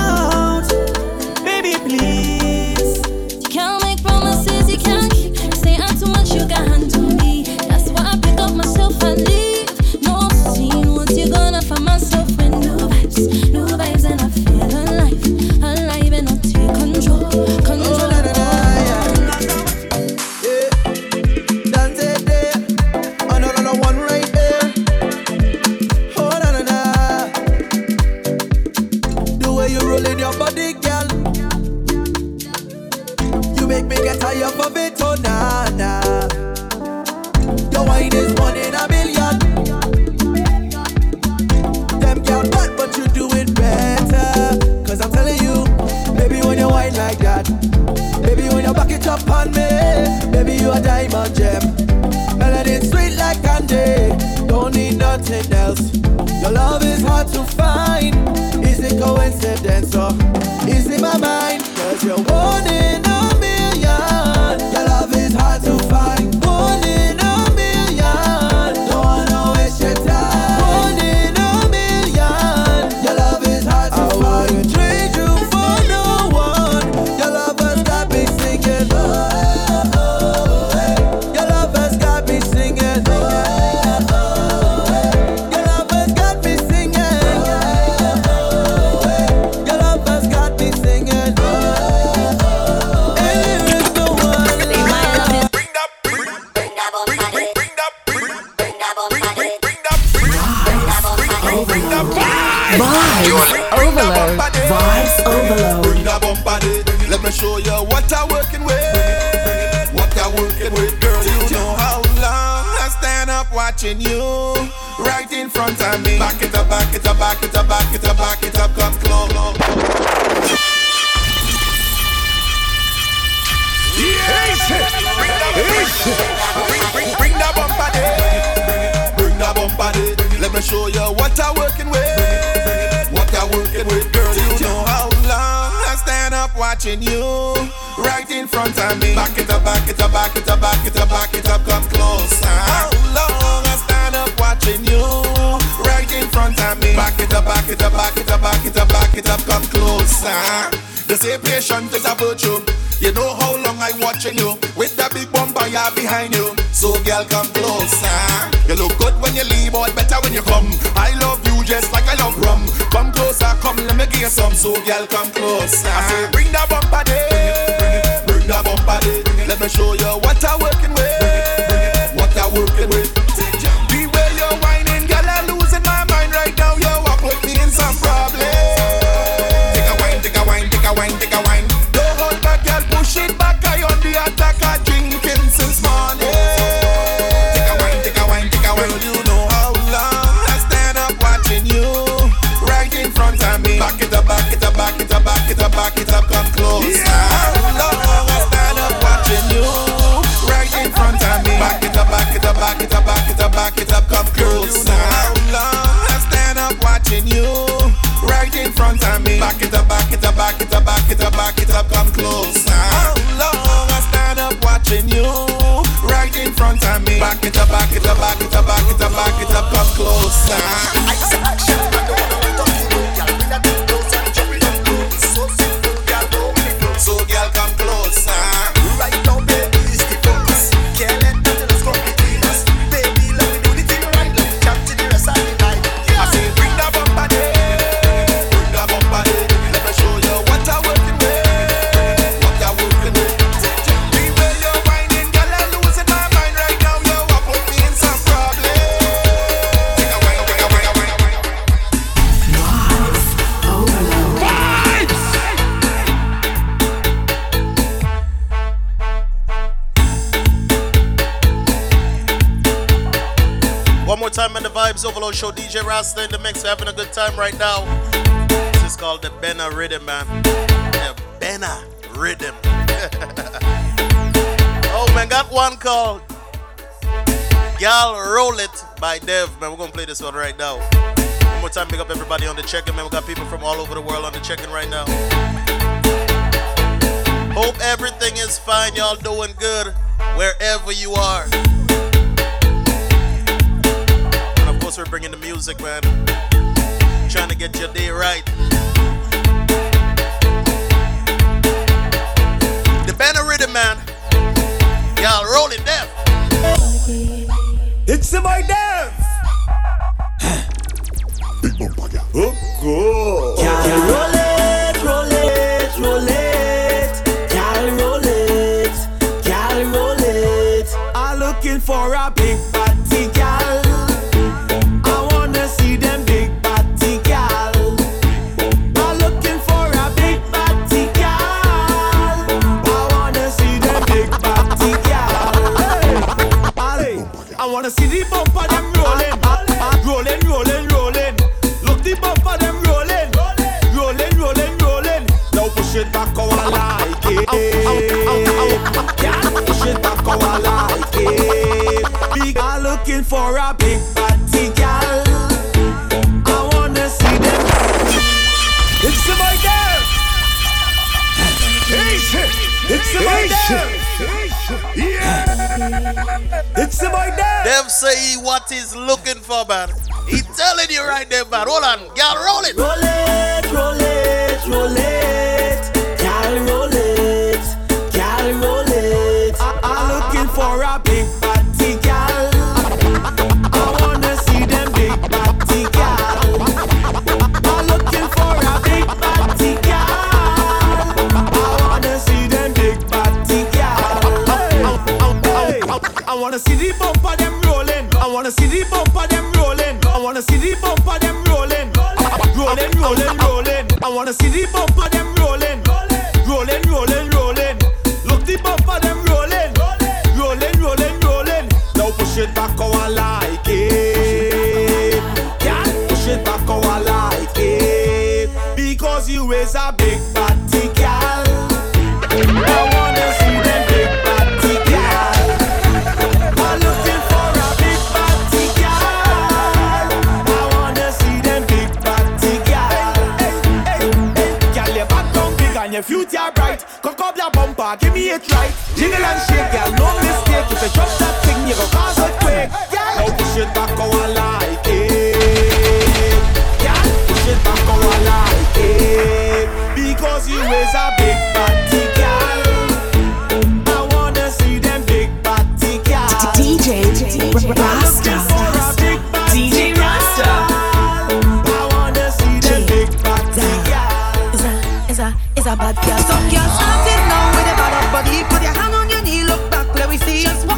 close now. I stand up watching you right in front of me. Back it up, back it up, back it up, back it up, back it up, up closer. show. DJ Rasta in the mix. We're having a good time right now. This is called the Benna Rhythm, man. The Benna Rhythm. oh, man, got one called Y'all Roll It by Dev, man. We're going to play this one right now. One more time, big up everybody on the check-in, man. We got people from all over the world on the check-in right now. Hope everything is fine. Y'all doing good wherever you are. culture, bringing the music, man. Trying to get your day right. The band banner rhythm, man. Y'all roll it deaf. It's the boy deaf. Big bumper, yeah. Oh, cool. roll it. for a big party gal. I wanna see them. It's about there. It's about there. Yeah. It's about there. Them say looking for, man. He telling you right there, man. Hold on, girl, roll it. Roll it, roll it. Bumper, give me it right. Jiggle and shake, gal, no mistake. If you drop that thing, you go cause earthquake. Gal, now push it back how I like it. Push it back how I like it. Because you is a big body gal. I wanna see them big body gal. DJ Rasta. DJ Rasta. I wanna see them big body gal. Is a, is a, is a bad girl. Some girl starting where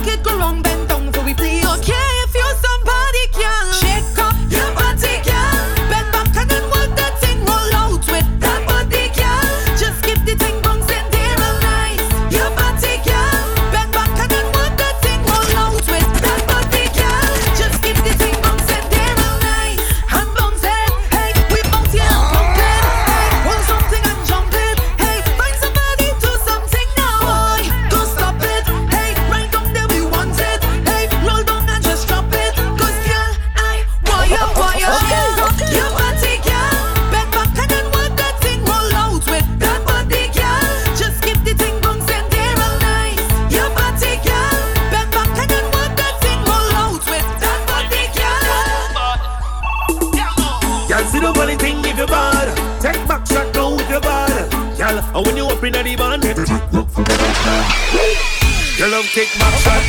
Your love take back shot.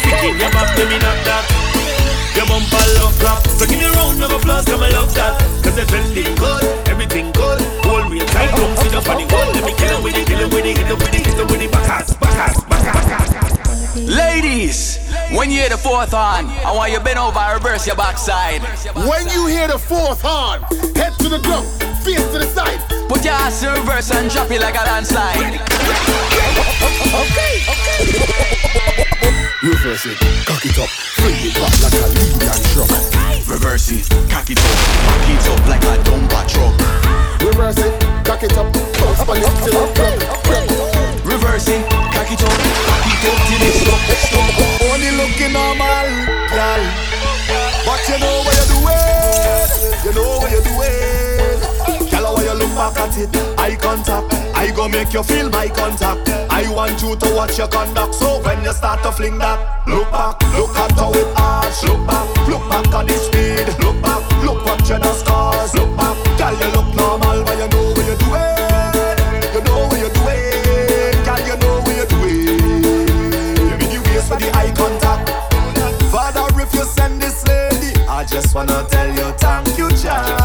Stick your back, let me knock that. Your bumper love clap So give me a round of applause, come and love that. Cause it's trending good, everything good. Hold real tight, don't see the funny good Let me kill 'em with it, kill 'em with it, hit 'em with it, hit 'em with it. Backass, backass, backass Ladies, when you hear the fourth horn, I want you bend over and reverse your backside. When you hear the fourth horn, head to the ground, face to the side. Put your ass in reverse and drop it like a landslide. Reverse it, cock it up, bring it back like a Libyan truck. Reverse it, cock it up, back it up like a dumper truck. Reverse it, cock it up, on it till it crack, crack. Reverse it, cock it up, back it up till it's stuck. Only looking normal, girl. But you know what you're doing. You know what you're doing. Back at it, eye contact. I go make you feel my contact. I want you to watch your conduct. So when you start to fling that, look back, look at how it arch. Look back, look back at the speed. Look back, look what you the scars. Look back, girl, you look normal, but you know what you're doing. You know what you're doing, girl, you know what you're doing. Give me the waist for the eye contact. Father, if you send this lady, I just wanna tell you thank you, child.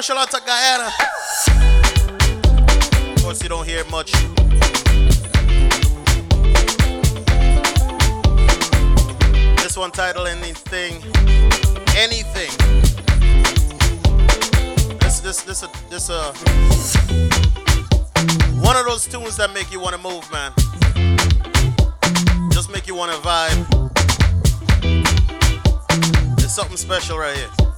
out, shout out to Guyana. Of course, you don't hear much. This one title, anything, anything. This, this, this, a, this, a. One of those tunes that make you want to move, man. Just make you want to vibe. There's something special right here.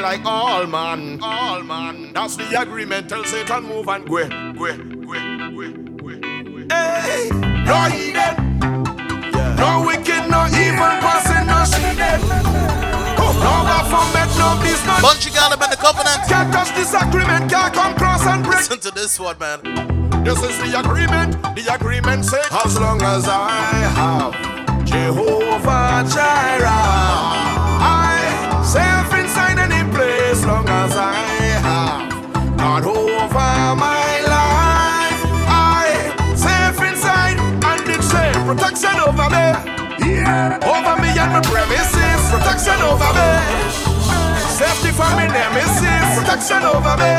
like all man, all man. That's the agreement. Tell Satan move and go, go, go, go, go, go. Hey, no hidden, no wicked, no evil person, no shaded. Oh, no alphabet, no business. Bunch you gal him in the covenant. Can't touch this agreement. Can't come cross and break. Listen to this one, man. This is the agreement. The agreement says, as long as I name. Protection over me.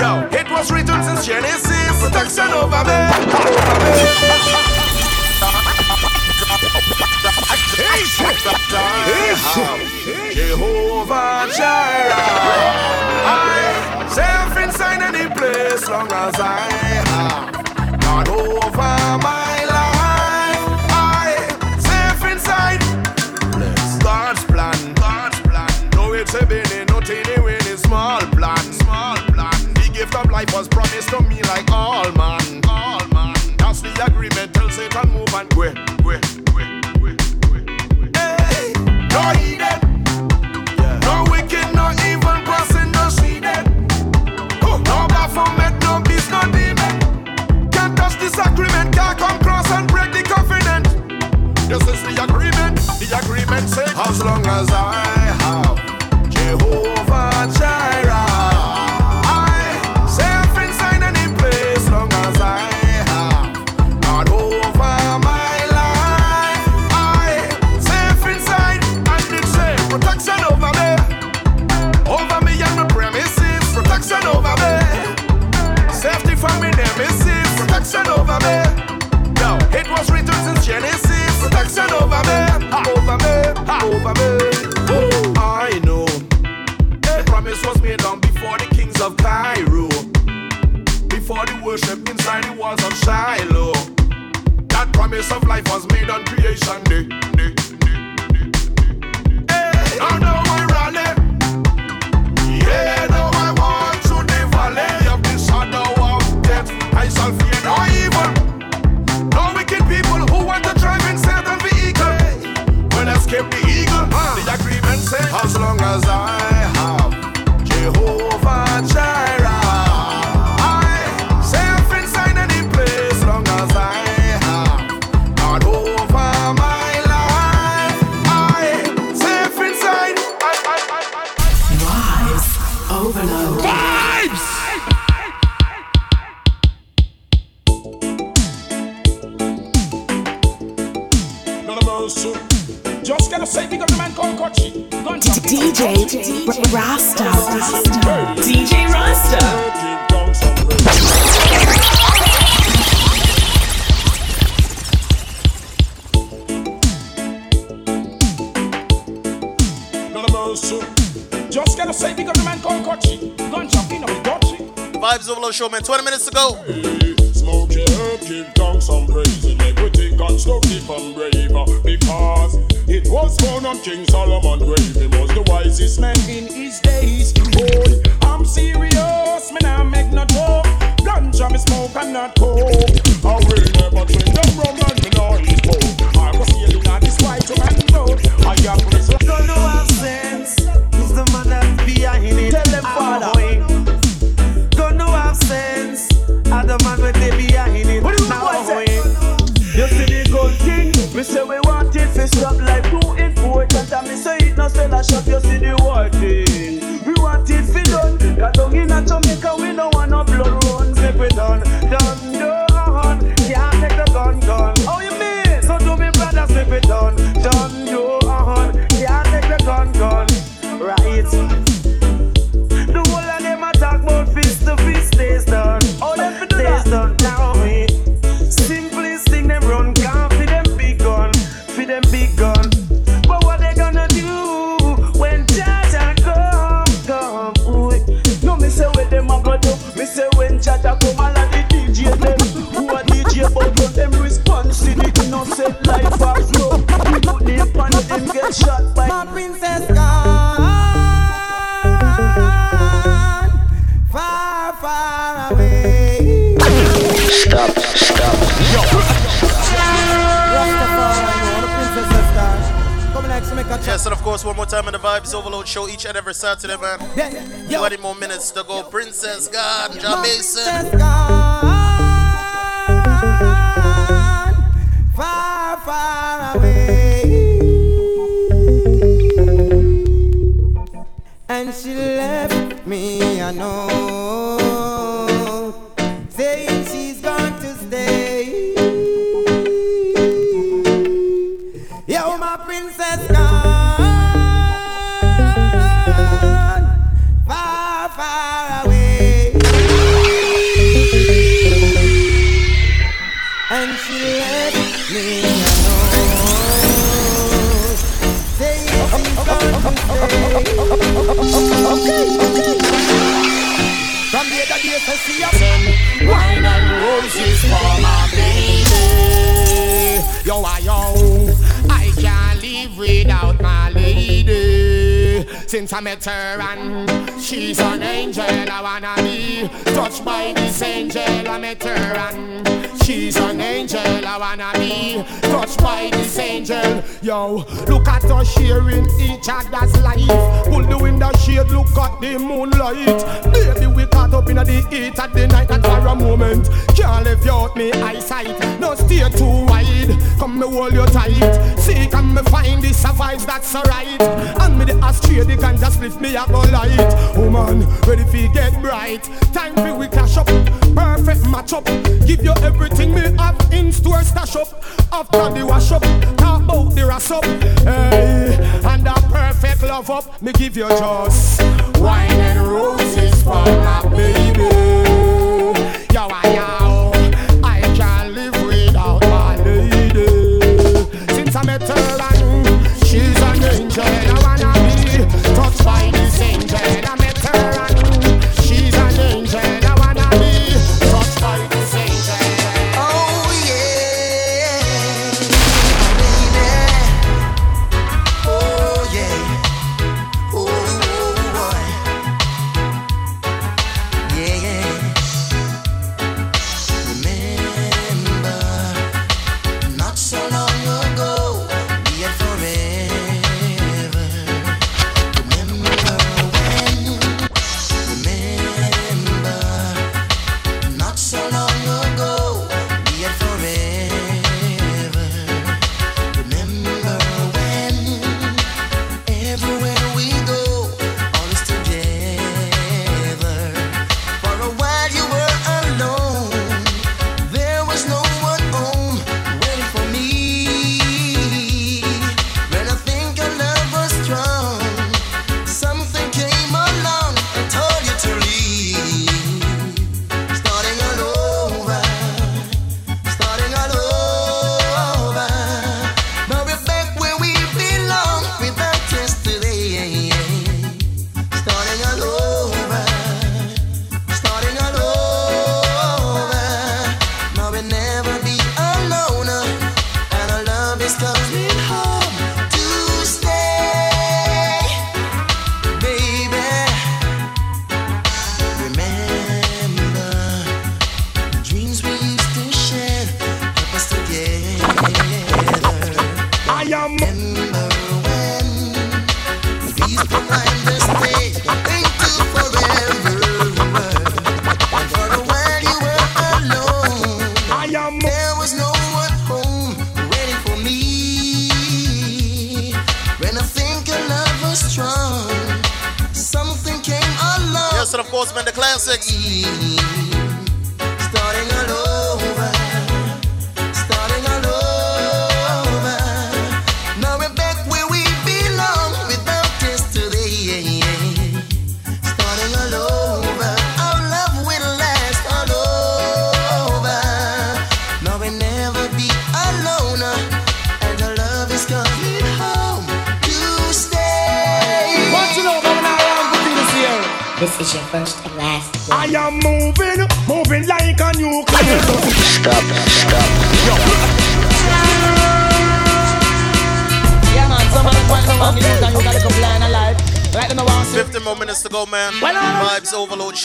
Yo, it was written since Genesis. Protection over me. Jehovah Jireh, I self inside any place long as I life was promised to me like all man, all man. That's the agreement. Tell Satan move and go, go, go, go, go, go. Hey, no. Vibes Overload show each and every Saturday, man. Yeah, yeah, yeah. 20 more minutes to go. Princess God, John Mason. Far, far away. And she left me, I know. since I met her and she's an angel I wanna be touched by this angel I met her and She's an angel, I wanna be touched by this angel. Yo, look at us sharing each other's life. Pull the window shade, look at the moonlight. Baby, we caught up in the heat of the night, and for a moment, can't live out me eyesight. No steer too wide, come me hold you tight. See, come me find the survives that's alright. And me the astray, they can just lift me up all light. Woman, oh ready for get bright. Time for we clash up, perfect match up. Give you everything. Everything me have in store stash up After the wash up Talk about the ras up hey. And a perfect love up Me give you just Wine and roses for my baby Yo, I am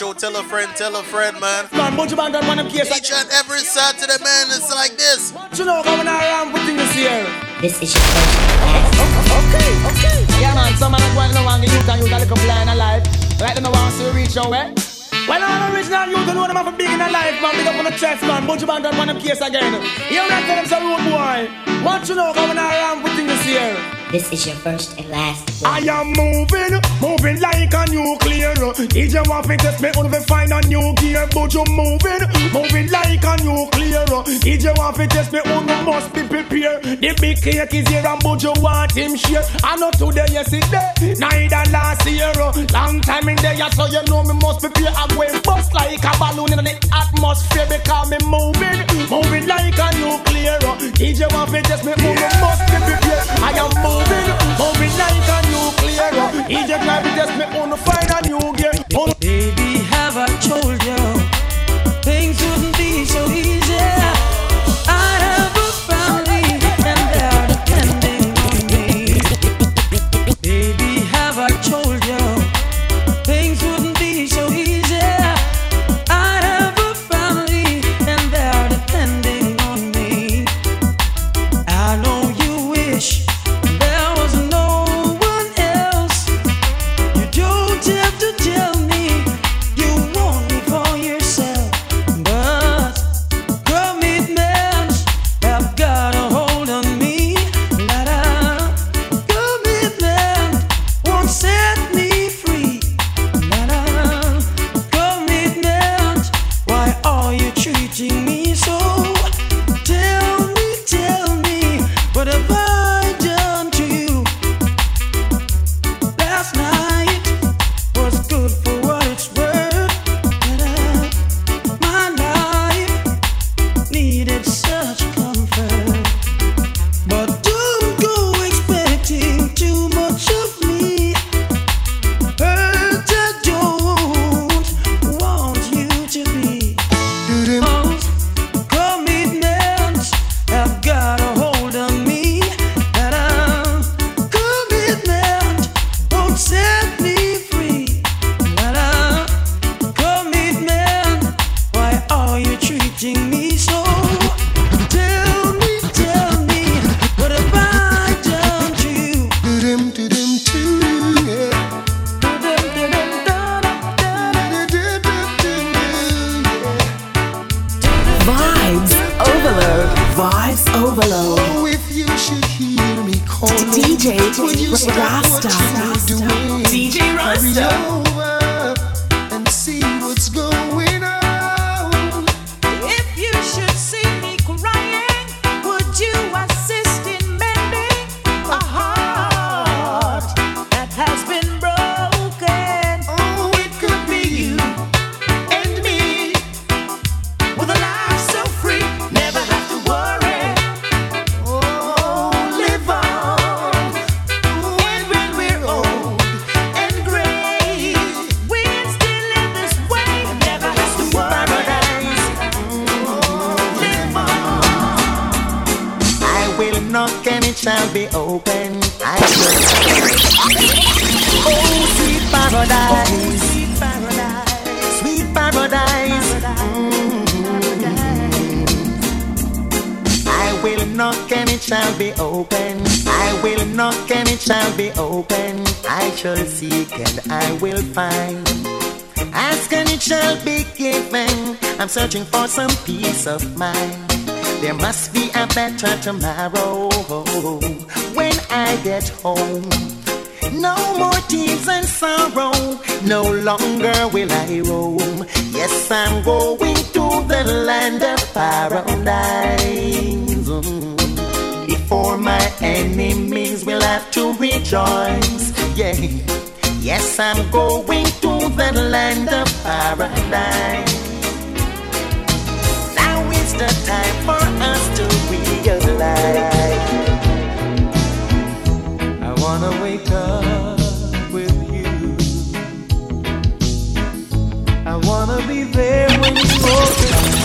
Show. Tell a friend, tell a friend, man. Man, Bunch of band on one of case. Each and every Saturday, man, it's like this. You know going around with this here? This is your first and last. Oh, oh, okay, okay. Yeah, man, some of the quite long you and you gotta comply in life. Like them around to reach your way. Eh? Well, all original you don't know them have a big in a life, man. Big up on the chest, man. Bunch of band on one of case again. You don't tell them some road boy. What you know going around with this here? This is your first and last. I am moving, moving like a nuclear. DJ want to test me, only find a new gear. But you moving, moving like a nuclear. DJ want to test me, only must be prepared. The big cake is here and but you want him share. I know today, yesterday, neither last year. Long time in there, so you know me must prepare. I'm going bust like a balloon in the atmosphere because me moving, moving like a nuclear. DJ want to test me, only must be prepared. I am moving, moving like a nuclear. Drive test me, a new. Oh, Baby, have a told searching for some peace of mind. There must be a better tomorrow when I get home. No more tears and sorrow, no longer will I roam. Yes, I'm going to the land of paradise. Before my enemies will have to rejoice. Yeah. Yes, I'm going to the land of paradise the time for us to realize. I wanna wake up with you. I wanna be there when you open.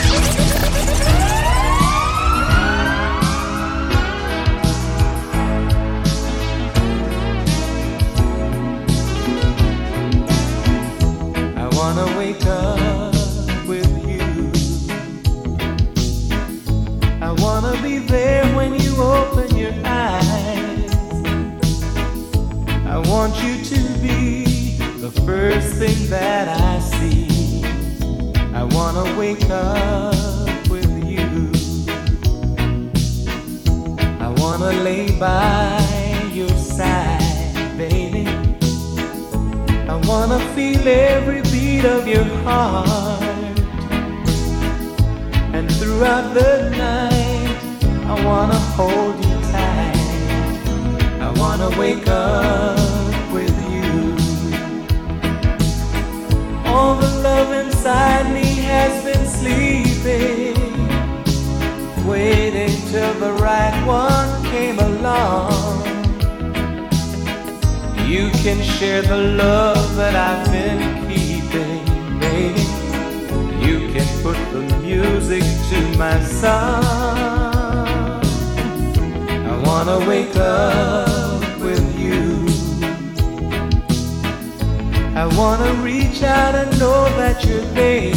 inside I know that you're there.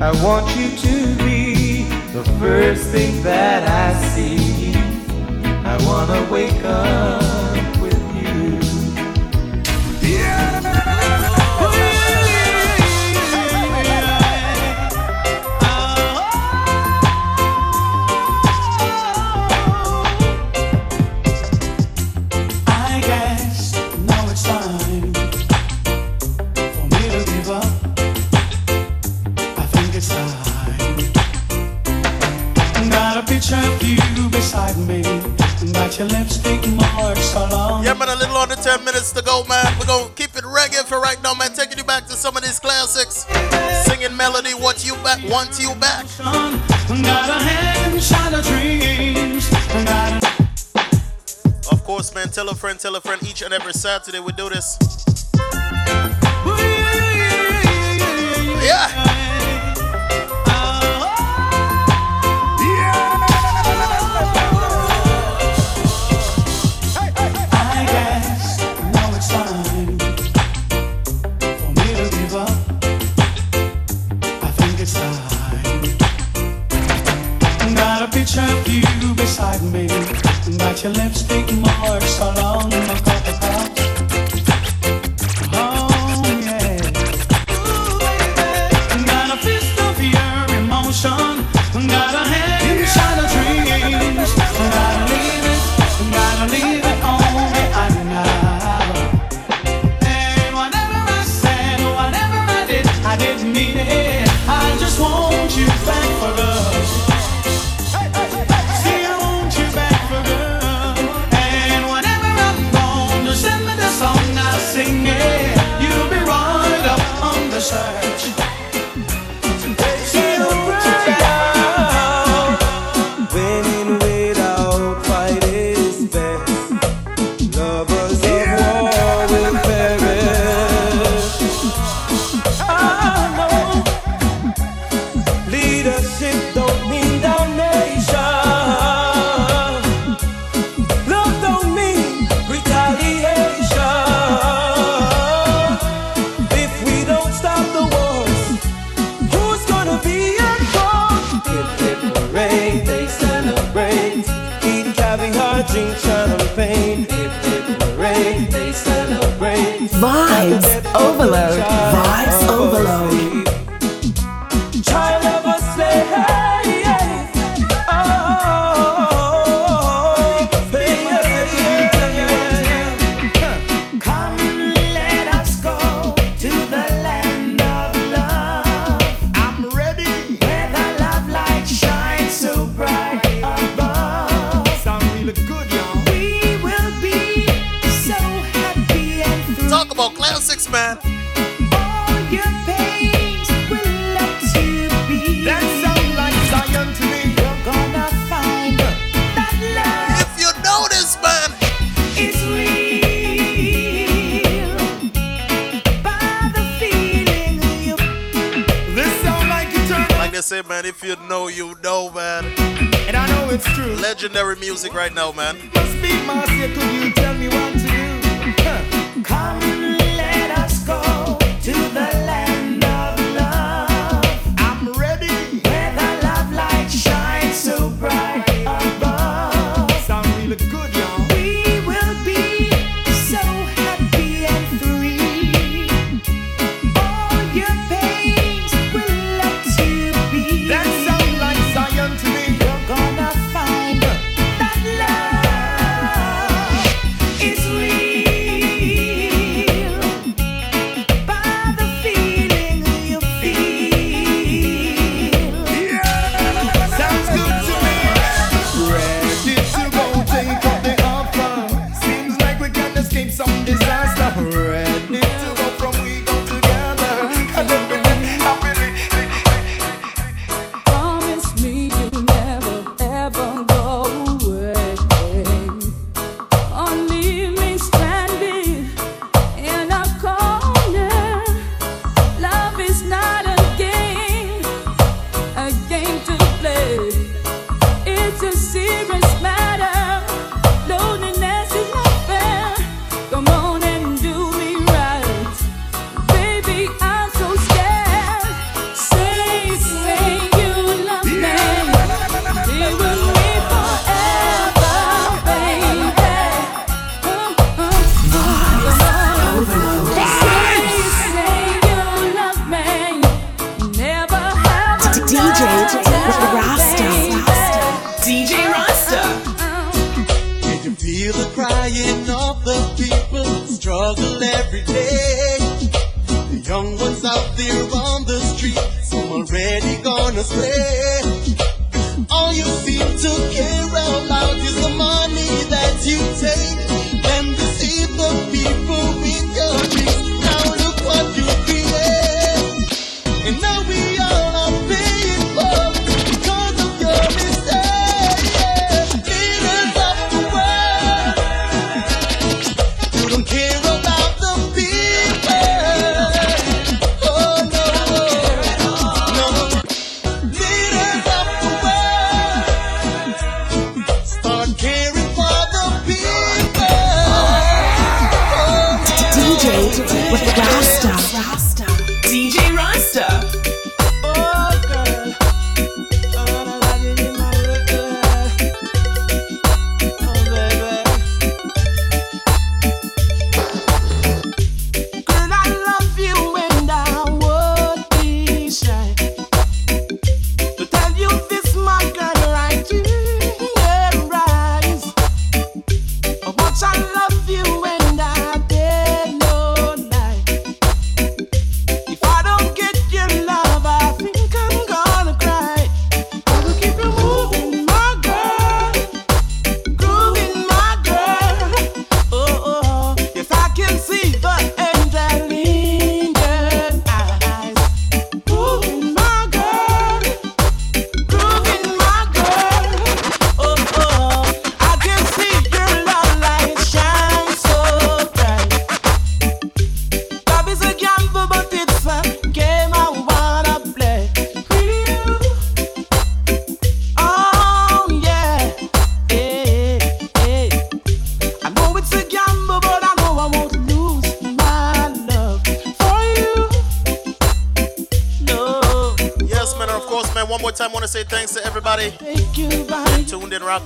I want you to be the first thing that I see. I wanna wake up. 10 minutes to go, man. We're going to keep it reggae for right now, man. Taking you back to some of these classics. Singing melody, what you back, want you back. Of course, man. Tell a friend, tell a friend. Each and every Saturday we do this. Yeah.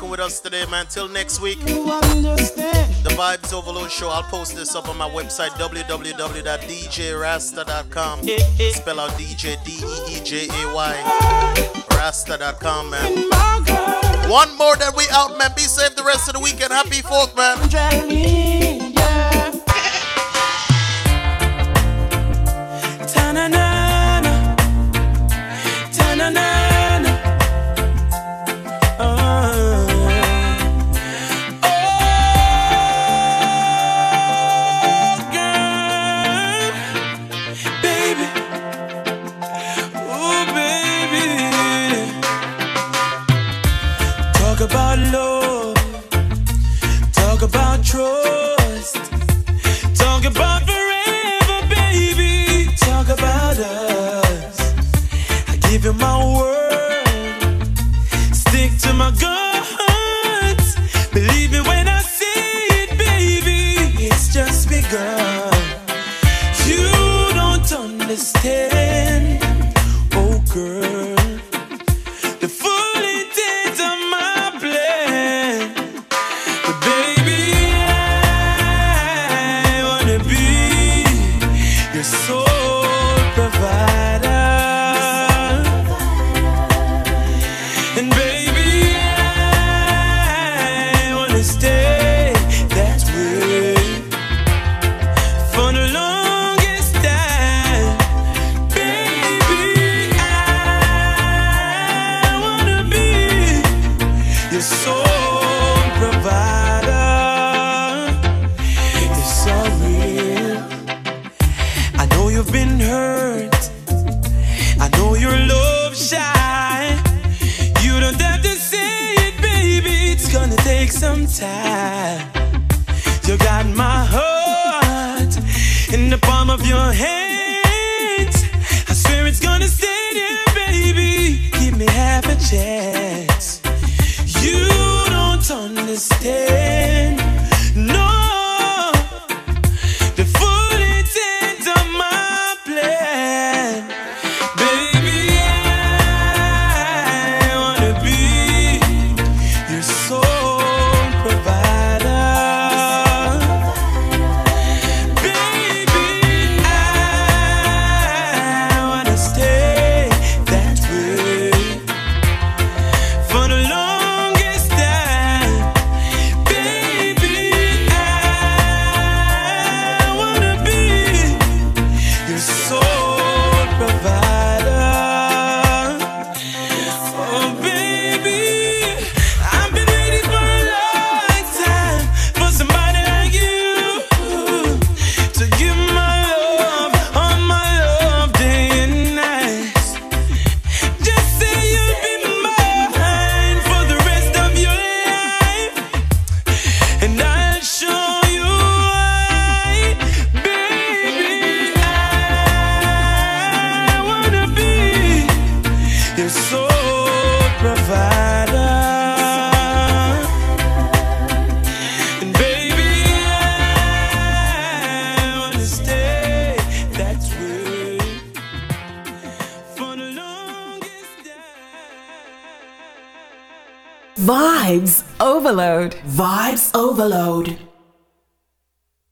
rocking with us today, man. Till next week. The Vibes Overload Show. I'll post this up on my website, www.djrasta.com. Spell out DJ, D E E J A Y. Rasta.com, man. One more that we out, man. Be safe the rest of the weekend. Happy 4th, man.